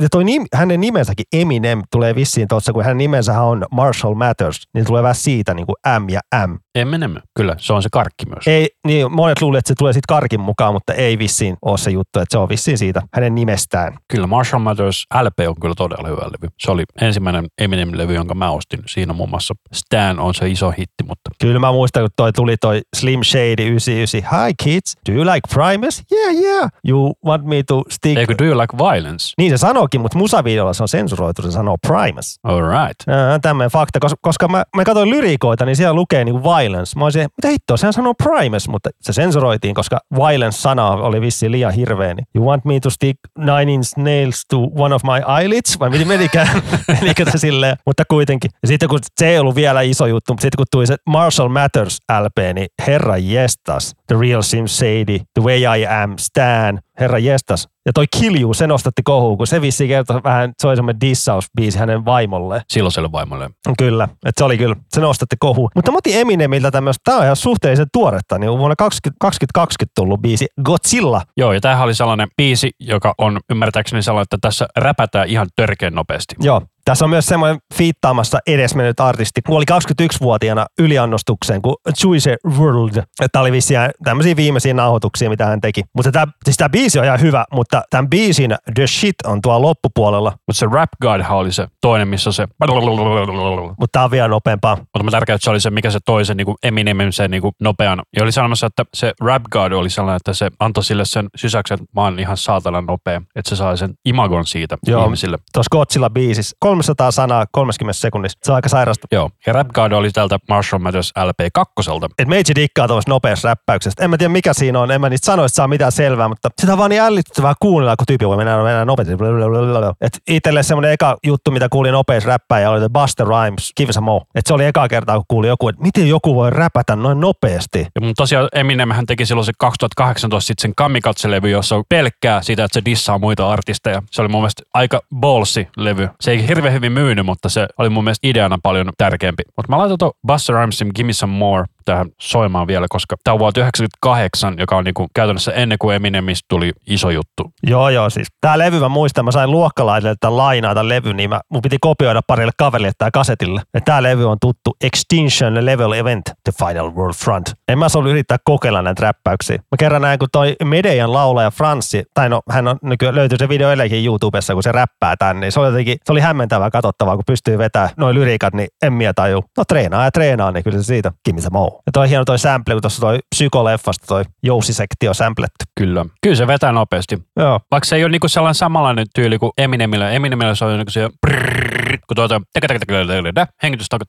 Ja, toi nim, hänen nimensäkin Eminem tulee vissiin tuossa, kun hänen nimensä on Marshall Matters, niin tulee vähän siitä niin kuin M ja M. Eminem, kyllä, se on se karkki myös. Ei, niin monet luulivat, että se tulee sitten karkin mukaan, mutta ei vissiin ole se juttu, että se on vissiin siitä hänen nimestään. Kyllä, Marshall Mathers LP on kyllä todella hyvä levy. Se oli ensimmäinen Eminem-levy, jonka mä ostin. Siinä muun muassa Stan on se iso hitti, mutta... Kyllä mä muistan, kun toi tuli toi Slim Shady 99. Hi kids, do you like Primus? Yeah, yeah. You want me to stick... Eikö Do You Like Violence? Niin se sanookin, mutta musavideolla se on sensuroitu, se sanoo Primus. All right. Äh, tämmöinen fakta, koska, koska mä, mä katsoin lyriikoita, niin siellä lukee niin violence. Mä olisin, mitä hittoa, sehän sanoo Primus, mutta se sensuroitiin, koska violence-sana oli vissiin liian hirveä. Niin, you want me to stick nine inch nails to one of my eyelids? Vai miten menikään? Menikö se silleen? Mutta kuitenkin. Ja sitten kun se ei ollut vielä iso juttu, mutta sitten kun tuli se Marshall Matters LP, niin herra jestas, The Real Sim Sadie, The Way I Am, Stan, herra jestas. Ja toi Kilju, se nostatti kohuun, kun se vissiin kertoi vähän, se oli semmoinen dissausbiisi hänen vaimolle. Silloiselle vaimolle. Kyllä, että se oli kyllä, se nostatti kohuun. Mutta mä otin Eminemiltä tämmöistä, tää on ihan suhteellisen tuoretta, niin vuonna 20, 2020 tullut biisi Godzilla. Joo, ja tämähän oli sellainen biisi, joka on ymmärtääkseni sellainen, että tässä räpätään ihan törkeän nopeasti. Joo, Tässä on myös semmoinen fiittaamassa edesmennyt artisti, kuoli 21-vuotiaana yliannostukseen kuin Juice World. Tämä oli vissiin tämmöisiä viimeisiä nauhoituksia, mitä hän teki. Mutta tämä, siis tämä biisi on ihan hyvä, mutta tämän biisin The Shit on tuolla loppupuolella. Mutta se Rap God oli se toinen, missä se... Mutta tämä on vielä nopeampaa. Mutta mä tärkeää, että se oli se, mikä se toisen niin Eminemin se niin nopean. Ja oli sanomassa, että se Rap God oli sellainen, että se antoi sille sen sysäyksen, että mä oon ihan saatana nopea. Että se sai sen imagon siitä Joo. ihmisille. Tuossa Godzilla biisissä 300 sanaa 30 sekunnissa. Se on aika sairasta. Joo. Ja Rap God oli tältä Marshall Mathers LP2. Et meitsi dikkaa tuosta nopeasta räppäyksestä. En mä tiedä mikä siinä on, en mä niistä sanoista saa mitään selvää, mutta sitä on vaan niin ällittävää kuunnella, kun tyyppi voi mennä, mennä nopeasti. Et itselle semmoinen eka juttu, mitä kuulin nopeasti räppäjä, oli Buster Rhymes, Give Mo. Et se oli eka kertaa, kun kuuli joku, että miten joku voi räpätä noin nopeasti. Ja mun tosiaan Eminem hän teki silloin se 2018 sitten sen Kamikatse-levy, jossa on pelkkää sitä, että se dissaa muita artisteja. Se oli mun mielestä aika ballsi levy. Se ei hirveän hyvin myynyt, mutta se oli mun mielestä ideana paljon tärkeämpi. Mutta mä laitan tuon Buster Rhymesin Give Me Some More tähän soimaan vielä, koska tämä on vuonna 98, joka on niinku käytännössä ennen kuin Eminemistä tuli iso juttu. Joo, joo, siis. Tää levy mä muistan, mä sain luokkalaiselle tämän lainaa tämän levy, niin mä, mun piti kopioida parille kaverille tää kasetille. Ja tää levy on tuttu Extinction Level Event, The Final World Front. En mä ollut yrittää kokeilla näitä räppäyksiä. Mä kerran näin, kun toi Medejan laulaja Franssi, tai no hän on nykyään löytyy se video edelleenkin YouTubessa, kun se räppää tän, niin se oli jotenkin, se oli hämmentävää katsottavaa, kun pystyy vetämään noin lyriikat, niin en miä taju. No treenaa ja treenaa, niin kyllä se siitä. Me some Ja toi hieno toi sample, kun tuossa toi psykoleffasta toi jousisektio samplettu. Kyllä. Kyllä se vetää nopeasti. Joo. Vaikka se ei ole niinku sellainen samanlainen tyyli kuin Eminemillä. Eminemillä se on niinku se prrrr, kun tuota hengitystauko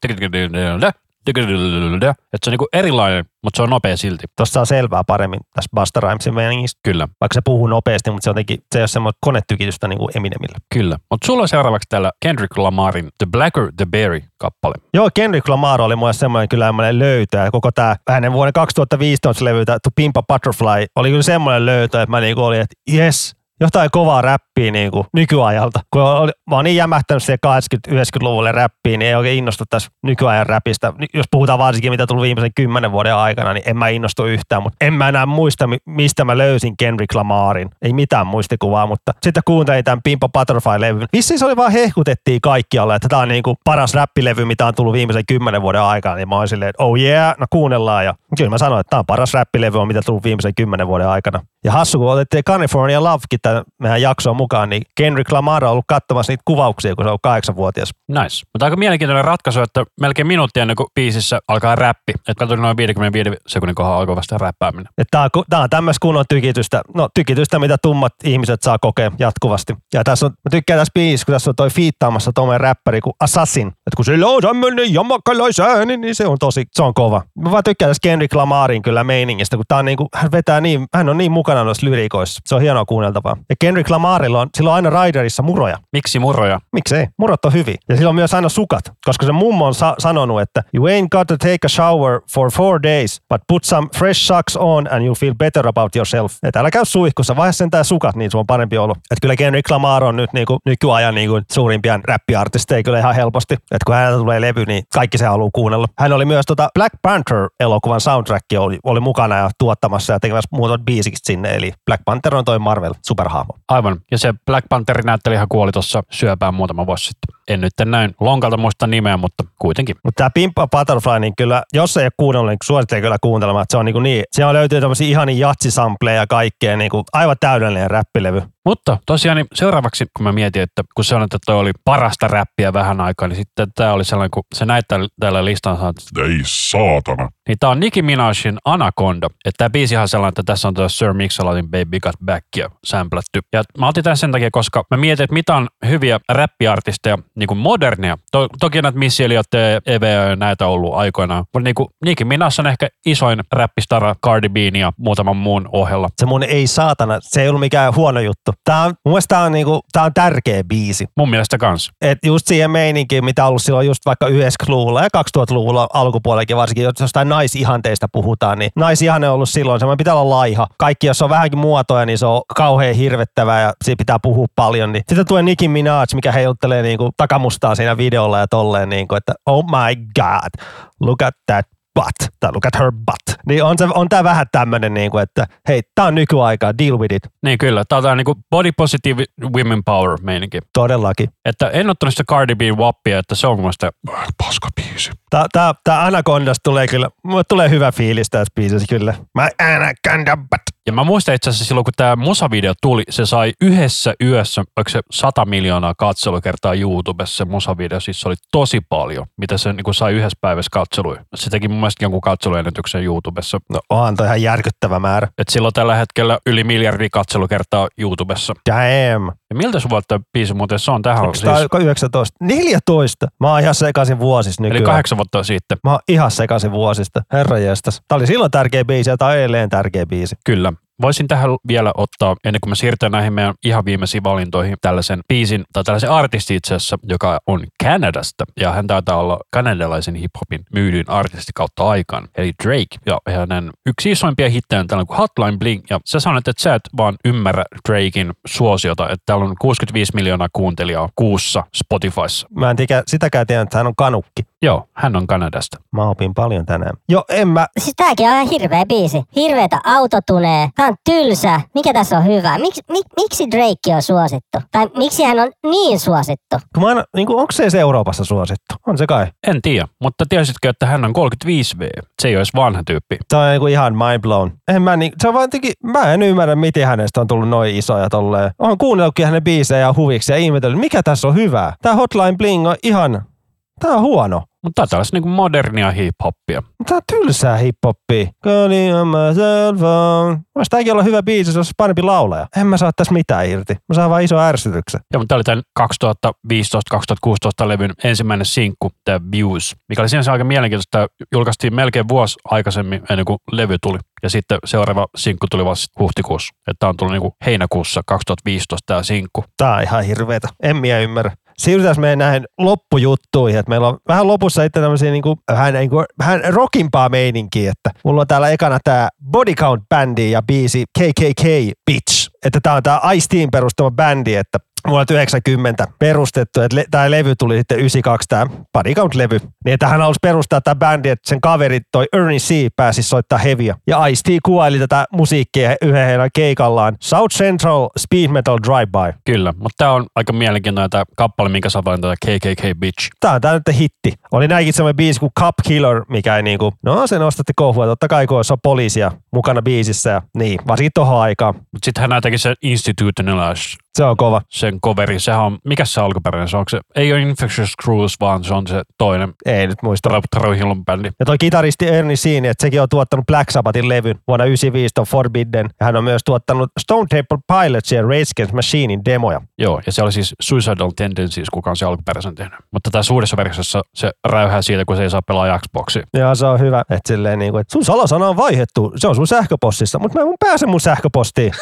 että se on niinku erilainen, mutta se on nopea silti. Tuossa saa selvää paremmin tässä Busta Rhymesin meningistä. Kyllä, Vaikka se puhuu nopeasti, mutta se, jotenkin, se ei ole semmoista konetykitystä niin kuin Eminemillä. kyllä. Mutta sulla on seuraavaksi täällä Kendrick Lamarin The Blacker the Berry kappale. Joo, Kendrick Lamar oli mulle semmoinen kyllä semmoinen löytö. Ja koko tämä hänen vuoden 2015 levy, tää To Pimpa Butterfly, oli kyllä semmoinen löytö, että mä niinku olin, että yes, jotain kovaa räppiä niin kuin nykyajalta. Kun oli, mä oon niin jämähtänyt siihen 80-90-luvulle räppiin, niin ei oikein innostu tässä nykyajan räpistä. Jos puhutaan varsinkin, mitä tullut viimeisen kymmenen vuoden aikana, niin en mä innostu yhtään. Mutta en mä enää muista, mi- mistä mä löysin Kendrick Lamarin. Ei mitään muistikuvaa, mutta sitten kuuntelin tämän Pimpa Butterfly-levyn. Vissiin se oli vaan hehkutettiin kaikkialle, että tämä on niin kuin paras räppilevy, mitä on tullut viimeisen kymmenen vuoden aikana. Niin mä oon silleen, että oh yeah, no kuunnellaan. Ja kyllä mä sanoin, että tämä on paras räppilevy, on mitä tullut viimeisen kymmenen vuoden aikana. Ja hassu, kun otettiin California Lovekin tämän meidän jaksoon mukaan, niin Kendrick Lamar on ollut katsomassa niitä kuvauksia, kun se on kahdeksanvuotias. Nice. Mutta aika mielenkiintoinen ratkaisu, että melkein minuutti ennen kuin biisissä alkaa räppi. Että katsoin noin 55 sekunnin kohdalla alkoi vasta räppääminen. Tämä on, tää on tämmöistä kunnon tykitystä, no tykitystä, mitä tummat ihmiset saa kokea jatkuvasti. Ja tässä on, mä tykkään tässä biisissä, kun tässä on toi fiittaamassa tuommoinen räppäri kuin Assassin. Että kun sillä on tämmöinen jammakkalaisääni, niin se on tosi, se on kova. Mä vaan tykkään tässä Kendrick Lamarin kyllä meiningistä, kun tää on niinku, hän vetää niin, hän on niin mukana noissa lyrikoissa. Se on hienoa kuunneltavaa. Ja Kendrick Lamarilla on, sillä on aina Riderissa muroja. Miksi murroja? Miksei? Murot on hyviä. Ja sillä on myös aina sukat, koska se mummo on sa- sanonut, että you ain't got to take a shower for four days, but put some fresh socks on and you'll feel better about yourself. Että älä käy suihkussa, vaihe sen tää sukat, niin se on parempi olo. Että kyllä Kendrick Lamar on nyt niinku, nykyajan niinku, suurimpia räppiartisteja kyllä ihan helposti. Että kun hänellä tulee levy, niin kaikki se haluaa kuunnella. Hän oli myös tota Black Panther-elokuvan soundtrack oli, oli mukana ja tuottamassa ja tekemässä muutamat biisikset sinne. Eli Black Panther on toi Marvel superhahmo. Aivan. Ja se Black Pantherin näyttelijä kuoli tuossa syöpään muutama vuosi sitten. En nyt näin lonkalta muista nimeä, mutta kuitenkin. Mutta tämä Pimpa Butterfly, niin kyllä, jos ei ole kuunnellut, niin suosittelen kyllä kuuntelemaan. Että se on niin, niin siellä löytyy tämmöisiä ihania jatsisampleja ja kaikkea, niin kuin aivan täydellinen räppilevy. Mutta tosiaan niin seuraavaksi, kun mä mietin, että kun se on, että toi oli parasta räppiä vähän aikaa, niin sitten tämä oli sellainen, kun se näyttää täällä listan, että Ei saatana. niin tämä on Nicki Minajin Anaconda. Että tämä biisi on sellainen, että tässä on tuo Sir Mix-a-Lotin Baby Got Back ja samplatty. Ja mä otin tämän sen takia, koska mä mietin, että mitä on hyviä räppiartisteja, niin kuin modernia. To, toki näitä Missy Elliott ja ja näitä on ollut aikoinaan. Mutta niin kuin Nicki Minaj on ehkä isoin räppistara Cardi B ja muutaman muun ohella. Se mun ei saatana, se ei ollut mikään huono juttu. Tää on, mun mielestä tää on, niinku, tää on tärkeä biisi. Mun mielestä kans. Et just siihen meininkiin, mitä on ollut silloin just vaikka 90-luvulla ja 2000-luvulla alkupuolellakin varsinkin, jos jostain naisihanteista puhutaan, niin naisihanne on ollut silloin, semmoinen pitää olla laiha. Kaikki, jos on vähänkin muotoja, niin se on kauhean hirvettävää ja siitä pitää puhua paljon. Niin. Sitten tulee Nicki Minaj, mikä heiluttelee niinku takamustaa siinä videolla ja tolleen, niinku, että oh my god, look at that butt, tai look at her butt. Niin on, se, on tää vähän tämmönen, niin kuin, että hei, tää on nykyaikaa, deal with it. Niin kyllä, tää on tää niinku body positive women power meininki. Todellakin. Että en ottanut sitä Cardi B wappia, että se on mun mielestä paska biisi. Tää, tää, tää Anacondasta tulee kyllä, mulle tulee hyvä fiilis tässä biisissä kyllä. Mä Anaconda butt. Ja mä muistan itse asiassa silloin, kun tämä musavideo tuli, se sai yhdessä yössä, oliko se 100 miljoonaa katselukertaa YouTubessa se musavideo, siis se oli tosi paljon, mitä se niin sai yhdessä päivässä katseluja. Se teki mun mielestä jonkun katseluennätyksen YouTubessa. No onhan toi ihan järkyttävä määrä. Et silloin tällä hetkellä yli miljardi katselukertaa YouTubessa. Damn. Ja miltä sun vuotta biisi muuten se on tähän? Onko Siis, tää 19? 14. Mä oon ihan sekaisin vuosista nykyään. eli kahdeksan vuotta sitten. Mä oon ihan sekaisin vuosista. Herra jestas. Tää oli silloin tärkeä biisi ja tää on edelleen tärkeä biisi. Kyllä. Voisin tähän vielä ottaa, ennen kuin me siirrytään näihin meidän ihan viimeisiin valintoihin, tällaisen biisin, tai tällaisen artisti itse asiassa, joka on Kanadasta, ja hän taitaa olla kanadalaisen hiphopin myydyin artisti kautta aikaan, eli Drake, ja hänen yksi isoimpia hittejä on tällainen kuin Hotline Bling, ja sä sanoit, että sä et vaan ymmärrä Drakein suosiota, että täällä on 65 miljoonaa kuuntelijaa kuussa Spotifyssa. Mä en tiedä, sitäkään tiedä, että hän on kanukki. Joo, hän on Kanadasta. Mä opin paljon tänään. Jo, en mä. Siis tääkin on ihan hirveä biisi. Hirveetä autotunee. Tää on tylsä. Mikä tässä on hyvä? Miks, mik, miksi Drake on suosittu? Tai miksi hän on niin suosittu? Kun mä aina, niin kuin, onko se edes Euroopassa suosittu? On se kai. En tiedä, mutta tiesitkö, että hän on 35V? Se ei ole edes vanha tyyppi. Se on niin kuin ihan mind blown. En mä, niin, se on vaan jotenkin, mä en ymmärrä, miten hänestä on tullut noin isoja tolleen. Olen kuunnellutkin hänen biisejä huviksi ja ihmetellyt, mikä tässä on hyvää. Tää Hotline Bling on ihan, tää on huono. Mutta tämä on tällaista niin modernia hip-hoppia. Tää on tylsää hiphoppia. Calling on my cell phone. Voisi tääkin olla hyvä biisi, se olisi parempi laulaja. En mä saa tässä mitään irti. Mä saan vaan iso ärsytyksen. Joo, mutta tämä oli tämän 2015-2016 levyn ensimmäinen sinkku, tämä Views, mikä oli sinänsä aika mielenkiintoista. Julkaistiin melkein vuosi aikaisemmin ennen kuin levy tuli. Ja sitten seuraava sinkku tuli vasta huhtikuussa. Että tämä on tullut niin kuin heinäkuussa 2015 tämä sinkku. Tää on ihan hirveetä. En minä ymmärrä. Siirrytään meidän näihin loppujuttuihin, että meillä on vähän lopussa sitten tämmöisiä niinku, vähän, niinku, vähän rockimpaa meininkiä, että mulla on täällä ekana tää Body Count bändi ja biisi KKK Bitch, että tää on tää Ice Team perustama bändi, että vuonna 90 perustettu, että le- tämä levy tuli sitten 92, tämä Body Count-levy. Niin, että hän halusi perustaa tämä bändi, että sen kaveri toi Ernie C. pääsi soittaa heviä. Ja Ice-T kuvaili tätä musiikkia yhden heidän keikallaan. South Central Speed Metal Drive-By. Kyllä, mutta tämä on aika mielenkiintoinen tämä kappale, minkä sä valinta, tämä KKK Bitch. Tää on tää nyt hitti. Oli näinkin semmoinen biisi kuin Cup Killer, mikä ei niinku, no se nostatti kohua. Totta kai kun on poliisia mukana biisissä ja niin, varsinkin tohon aikaan. Mutta sitten hän teki se Institutionalized, Se on kova. sen coveri. Sehän on, mikä se alkuperäinen se on? Se, ei ole Infectious Cruise, vaan se on se toinen Ei nyt muista. Hillon bändi. Ja toi kitaristi Ernie Seani, että sekin on tuottanut Black Sabbathin levyn vuonna 95 on Forbidden. Ja hän on myös tuottanut Stone Temple Pilots ja Rage Against Machinein demoja. Joo, ja se oli siis Suicidal Tendencies, kuka on se alkuperäisen tehnyt. Mutta tässä uudessa versiossa se räyhää siitä, kun se ei saa pelaa Xboxia. Ja se on hyvä, että silleen niin kuin, että sun salasana on vaihettu, se on sun sähköpostissa, mutta mä en pääse mun sähköpostiin.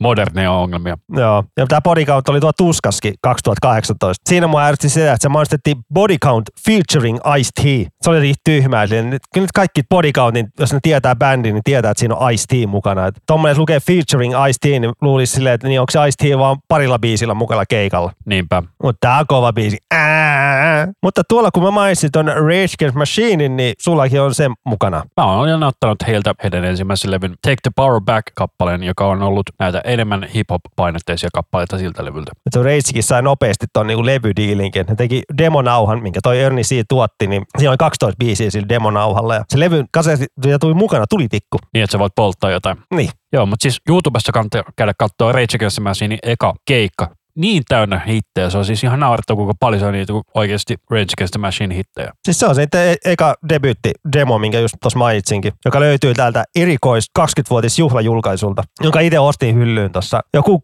Moderneja ongelmia. Joo, ja tämä Body Count oli tuo Tuskaski 2018. Siinä mua ärsytti sitä, että se mainostettiin Body Count featuring Ice-T. Se oli niin tyhmää. Eli nyt, kyllä nyt kaikki Body Countin, jos ne tietää bändin, niin tietää, että siinä on Ice-T mukana. Et Tuommoinen, lukee featuring Ice-T, niin luulisi silleen, että niin onko se Ice-T vaan parilla biisillä mukana keikalla. Niinpä. Mutta tää on kova biisi. Ää. Mutta tuolla kun mä mainitsin ton Rage Against Machinein, niin sullakin on se mukana. Mä olen ottanut heiltä heidän ensimmäisen levyn Take the Power Back-kappaleen, joka on ollut näitä enemmän hip-hop-painotteisia kappaleita siltä levyltä. Se Ragekin sai nopeasti ton niinku levydiilinkin. Ne teki demonauhan, minkä toi Ernie C tuotti, niin siinä oli 12 biisiä sillä demonauhalla. Ja se levyn kasetti, ja tuli mukana tulitikku. Niin, että sä voit polttaa jotain. Niin. Joo, mutta siis YouTubesta kannattaa käydä katsoa Rage Against the Machinein eka keikka. Niin täynnä hittejä. Se on siis ihan naurettava, kuinka paljon se on niitä oikeasti Rage Against the Machine hittejä. Siis se on sitten e- eka debyytti demo, minkä just tuossa mainitsinkin, joka löytyy täältä erikois 20-vuotis juhlajulkaisulta, jonka itse ostin hyllyyn tuossa joku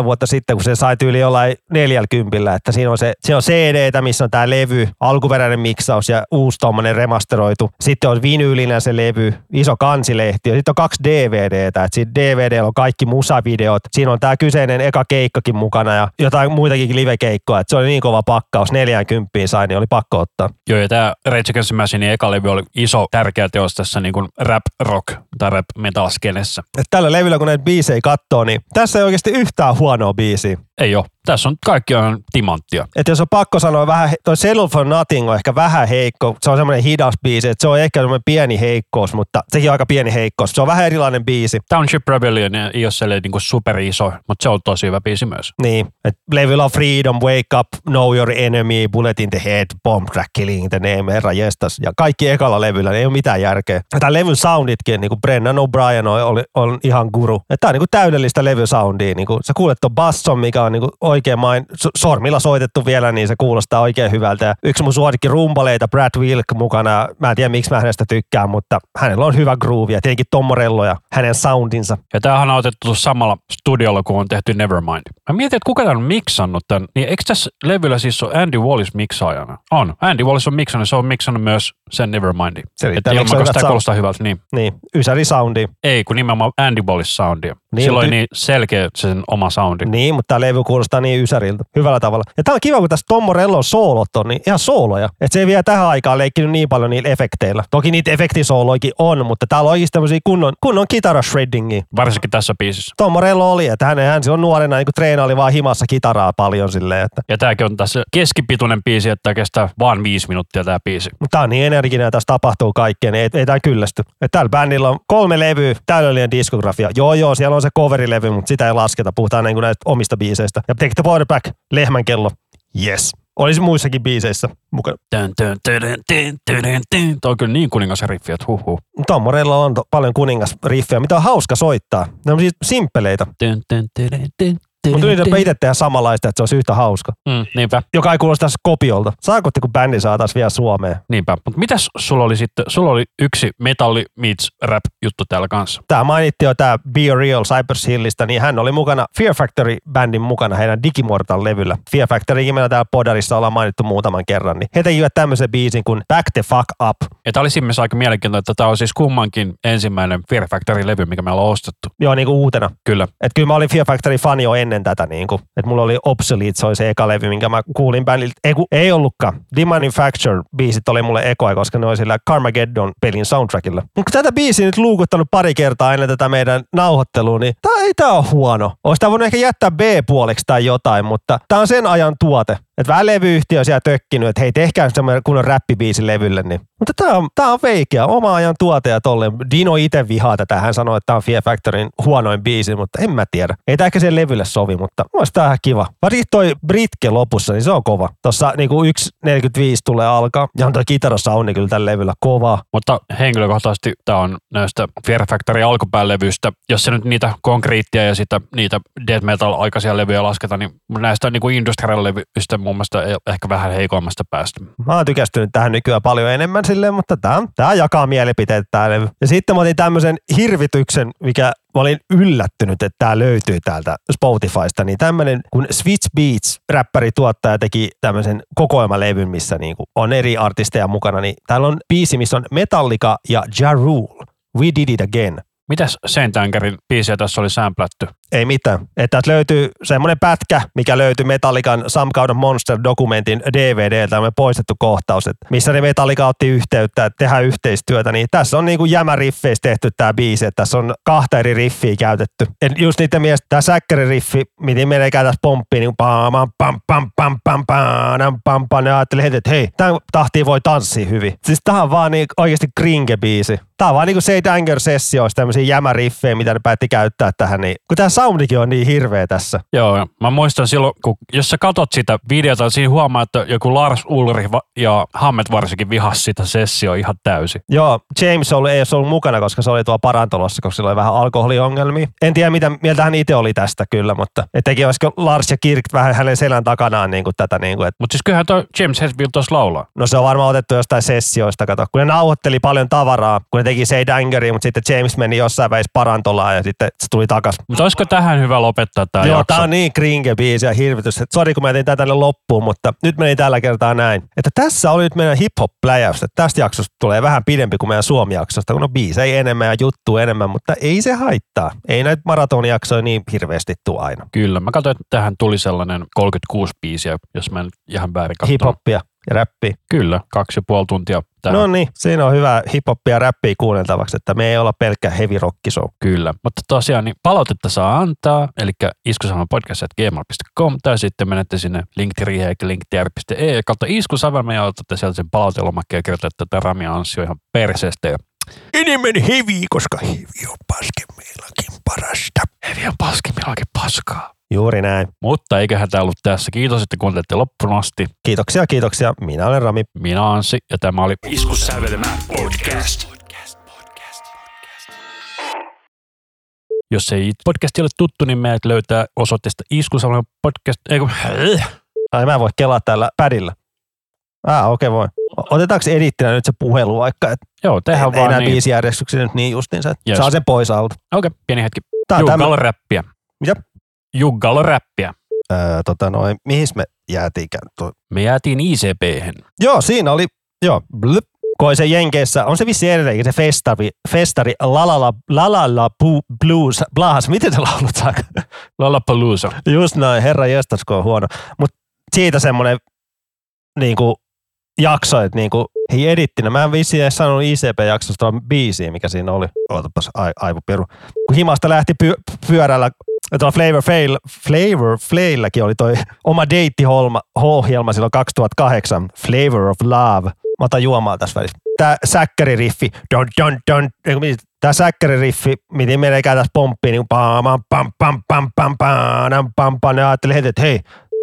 6-8 vuotta sitten, kun se sai tyyli jollain 40, että siinä on se, se on CD, missä on tämä levy, alkuperäinen miksaus ja uusi tommonen remasteroitu. Sitten on vinyylinen se levy, iso kansilehti ja sitten on kaksi DVDtä, että siinä DVD on kaikki musavideot. Siinä on tämä kyseinen eka keikkakin mukana ja jotain muitakin livekeikkoja. Että se oli niin kova pakkaus, 40 sai, niin oli pakko ottaa. Joo, ja tämä Rage Against the Machinein eka levy oli iso, tärkeä teos tässä niin kuin rap rock tai rap metal skenessä. Et tällä levyllä, kun näitä biisejä katsoo, niin tässä ei oikeasti yhtään huonoa biisiä. Ei ole. Tässä on kaikki on timanttia. Että jos on pakko sanoa vähän, toi Settle for Nothing on ehkä vähän heikko. Se on semmoinen hidas biisi, että se on ehkä semmoinen pieni heikkous, mutta sekin on aika pieni heikkous. Se on vähän erilainen biisi. Township Rebellion ei ole sellainen niin super iso, mutta se on tosi hyvä biisi myös. Niin, että levyllä on Freedom, Wake Up, Know Your Enemy, Bullet in the Head, Bomb Track, Killing the Name, herra jestas. Ja kaikki ekalla levyllä, niin ei ole mitään järkeä. Tämä levyn sounditkin, niin kuin Brennan O'Brien on, on, on ihan guru. Tämä on niin kuin täydellistä levysoundia. Niin kuin, sä kuulet ton basson, mikä on niin kuin oikein main, so- sormilla soitettu vielä, niin se kuulostaa oikein hyvältä. Ja yksi mun suosikki rumpaleita, Brad Wilk mukana. Mä en tiedä, miksi mä hänestä tykkään, mutta hänellä on hyvä groove ja tietenkin Tom Morello ja hänen soundinsa. Ja tämähän on otettu samalla studiolla, kun on tehty Nevermind. Mä mietin, että kuka tämän on miksannut tämän. Niin eikö tässä levyllä siis ole Andy Wallis miksaajana? On. Andy Wallis on miksannut, se on miksannut myös sen Nevermindin. Selittää, Että ilman, sitä sound. kuulostaa hyvältä. Niin. Niin, Ysäri soundi. Ei, kun nimenomaan Andy Wallis soundia. Niin, Silloin niin selkeä sen oma soundi. Niin, mutta tämä levy kuulostaa niin ysäriltä. Hyvällä tavalla. Ja tää on kiva, kun tässä Tom Morellon soolot on niin ihan sooloja. Että se ei vielä tähän aikaan leikkinyt niin paljon niillä efekteillä. Toki niitä efektisooloikin on, mutta täällä on oikeasti tämmöisiä kunnon, kunnon kitara shreddingia. Varsinkin tässä biisissä. Tom Morello oli, että hän, hän silloin nuorena niin treenaili vaan himassa kitaraa paljon silleen, että Ja tämäkin on tässä keskipituinen biisi, että tää kestää vaan viisi minuuttia tämä biisi. mutta tää on niin energinen ja tässä tapahtuu kaikkea, niin ei, ei tää kyllästy. Et täällä bändillä on kolme levyä, täydellinen diskografia. Joo, joo, siellä on se coverilevy, mutta sitä ei lasketa. Puhutaan niin kuin näistä omista biiseistä. Ja Take the Border Back, Lehmän kello. Yes. Olisi muissakin biiseissä mukana. Tön, tön, tön, tön, tön, tön. Toi on kyllä niin kuningas riffi, että huh, huh. Tom Morello on to, paljon kuningasriffejä, mitä on hauska soittaa. Ne on siis simppeleitä, tön, tön, tön, tön, mutta yritäpä itse tehdä samanlaista, että se olisi yhtä hauska. Mm, niinpä, Joka ei kuulosta kopiolta. Saako kun bändi saataisiin vielä Suomeen? niinpä. Mutta mitäs sulla oli sitten? Sulla oli yksi metalli meets rap juttu täällä kanssa. Tämä mainittiin jo tämä Be Real Cypress Hillistä, niin hän oli mukana Fear Factory-bändin mukana heidän Digimortal-levyllä. Fear Factorykin meillä täällä Podarissa ollaan mainittu muutaman kerran, niin he tekivät tämmöisen biisin kuin Back the Fuck Up. Ja tämä oli siinä aika mielenkiintoinen, että tämä on siis kummankin ensimmäinen Fear Factory-levy, mikä meillä on ostettu. Joo, niin kuin uutena. Kyllä. Et kyllä mä olin Fear Factory-fani jo ennen tätä. Niin kuin. Et mulla oli Obsolete, se oli se eka levy, minkä mä kuulin bändiltä. Ei, ei ollutkaan. Demanufacture-biisit oli mulle ekoja, koska ne oli sillä Carmageddon-pelin soundtrackilla. Mutta tätä biisiä nyt luukuttanut pari kertaa ennen tätä meidän nauhoittelua, niin tää ei tää ole huono. Olisi tää voinut ehkä jättää B-puoleksi tai jotain, mutta tää on sen ajan tuote. Että vähän levyyhtiö on siellä tökkinyt, että hei tehkää semmoinen kunnon räppibiisi levylle. Niin. Mutta tää on, tää on veikeä, oma ajan tuote ja tolleen. Dino itse vihaa tätä, hän sanoi, että tää on Fear Factoryn huonoin biisi, mutta en mä tiedä. Ei tää ehkä sen levylle sovi, mutta olisi tää ihan kiva. Varsinkin toi Britke lopussa, niin se on kova. Tossa niinku 1.45 tulee alkaa, ja on toi kitarasoundi kyllä tällä levyllä kova. Mutta henkilökohtaisesti tämä on näistä Fear Factory alkupäälevyistä, jos se nyt niitä konkreettia ja sitä, niitä death metal aikaisia levyjä lasketa, niin näistä niin kuin industrial levyistä mun mielestä ehkä vähän heikoimmasta päästä. Mä oon tykästynyt tähän nykyään paljon enemmän silleen, mutta tää, tää jakaa mielipiteet tää levy. Ja sitten mä otin tämmöisen hirvityksen, mikä mä olin yllättynyt, että tää löytyy täältä Spotifysta, niin tämmönen kun Switch Beats, räppäri tuottaja teki tämmöisen kokoelmalevyn, missä niinku on eri artisteja mukana, niin täällä on biisi, missä on Metallica ja Ja Rule. We Did It Again. Mitäs Saint Angerin biisiä tässä oli sämplätty? Ei mitään. Että löytyy semmoinen pätkä, mikä löytyy Metallican Some Kind of Monster-dokumentin DVDltä, tämmöinen poistettu kohtaus, että missä ne Metallica otti yhteyttä, että tehdään yhteistyötä, niin tässä on niinku jämäriffeistä tehty tämä biisi, että tässä on kahta eri riffiä käytetty. Et just niiden mielestä tämä säkkäririffi, miten menee tässä pomppiin, niin pam pam pam pam pam pam pam pam pam, ne ajattelin heti, että hei, tämän tahtiin voi tanssia hyvin. Siis tää on vaan niin oikeasti kringe-biisi. Tää on vaan niinku Saint Anger-sessioista tämmöisiä jämäriffejä, mitä ne päätti käyttää tähän, niin kun tää soundikin on niin hirveä tässä. Joo, mä muistan silloin, kun jos sä katot sitä videota, siinä huomaa, että joku Lars Ulrich ja Hammet varsinkin vihas sitä sessio ihan täysin. Joo, James oli, ei olisi ollut mukana, koska se oli tuolla parantolossa, koska sillä oli vähän alkoholiongelmia. En tiedä, mitä mieltä hän itse oli tästä kyllä, mutta et teki olisiko Lars ja Kirk vähän hänen selän takanaan niin kuin tätä. Niin kuin, että, Mutta siis kyllähän toi James Hetfield tuossa laulaa. no se on varmaan otettu jostain sessioista, kato. Kun ne nauhoitteli paljon tavaraa, kun ne teki Say Dangeria, mutta sitten James meni jossain välissä parantolaan ja sitten se tuli takas. Mutta olisiko tähän hyvä lopettaa tämä Joo, jakso. tää on niin kringe biisi ja hirvitys. että Sori, kun mä tein tänne loppuun, mutta nyt meni tällä kertaa näin. Että tässä oli nyt meidän hip-hop pläjäys. Että Tästä jaksosta tulee vähän pidempi kuin meidän Suomi-jaksosta, kun on biisejä enemmän ja juttu enemmän, mutta ei se haittaa. Ei näitä maratonijaksoja niin hirveästi tule aina. Kyllä, mä katsoin, että tähän tuli sellainen 36 biisiä, jos mä en ihan väärin katsonut. Hip-hoppia ja räppiä. Kyllä, kaksi ja puoli tuntia tähän. No niin, siinä on hyvä hip-hoppia ja räppiä kuunneltavaksi, että me ei olla pelkkä heavy rock show. Kyllä, mutta tosiaan niin palautetta saa antaa, eli iskusavelmapodcast.gmail.com tai sitten menette sinne linktree eikä linktr.ee kautta iskusavelma ja otatte sieltä sen palautelomakkeen ja kertotte, että Rami Anssi on ihan perseestä. Ja Enemmän heavy, koska heavy on paskemmeillakin parasta. Hevi on paskimmillakin paskaa. Juuri näin. Mutta eiköhän tämä ollut tässä. Kiitos, että kuuntelitte loppuun asti. Kiitoksia, kiitoksia. Minä olen Rami. Minä Anssi ja tämä oli Iskussävelmä podcast. Jos ei podcast ole tuttu, niin meidät löytää osoitteesta iskusavelma podcast. Ei kun, Ai mä en voi kelaa täällä pädillä. Ah, okei okay, voi. Otetaanko edittinä nyt se puhelu vaikka, että joo, tehdään vaan nämä niin. biisijärjestyksiä nyt niin justiinsa, että Yes. saa sen pois alta. Okei, pieni hetki. Tää on tämmö... räppiä. Mitä? Juggalo räppiä. öö, tota noin, mihin me jäätiinkään? Tuo... Me jäätiin ICP-hen. Joo, siinä oli, joo. Koi se Jenkeissä, on se vissi edelleenkin se festari, festari Lalala, Lalala Bu- Blues, Blahas, miten se laulutaan? Lollapalooza. Just näin, herra jestas, kun on huono. Mutta siitä semmoinen niinku, jakso, että niinku, hei edittinä. Mä en vissi edes sanonut ICP-jaksosta vaan biisiä, mikä siinä oli. Ootapas ai, aivoperu. Kun himasta lähti py- pyörällä, tuolla Flavor Flail, Flavor Flailläkin oli toi oma deittiohjelma silloin 2008, Flavor of Love. Mä otan juomaa tässä välissä. Tää säkkäririffi, don, don, don, tää säkkäririffi, miten menee tässä pomppiin, niin pam, pam, pam, pam, pam, pam, pam, pam, pam, ja ajattelin heti, että hei,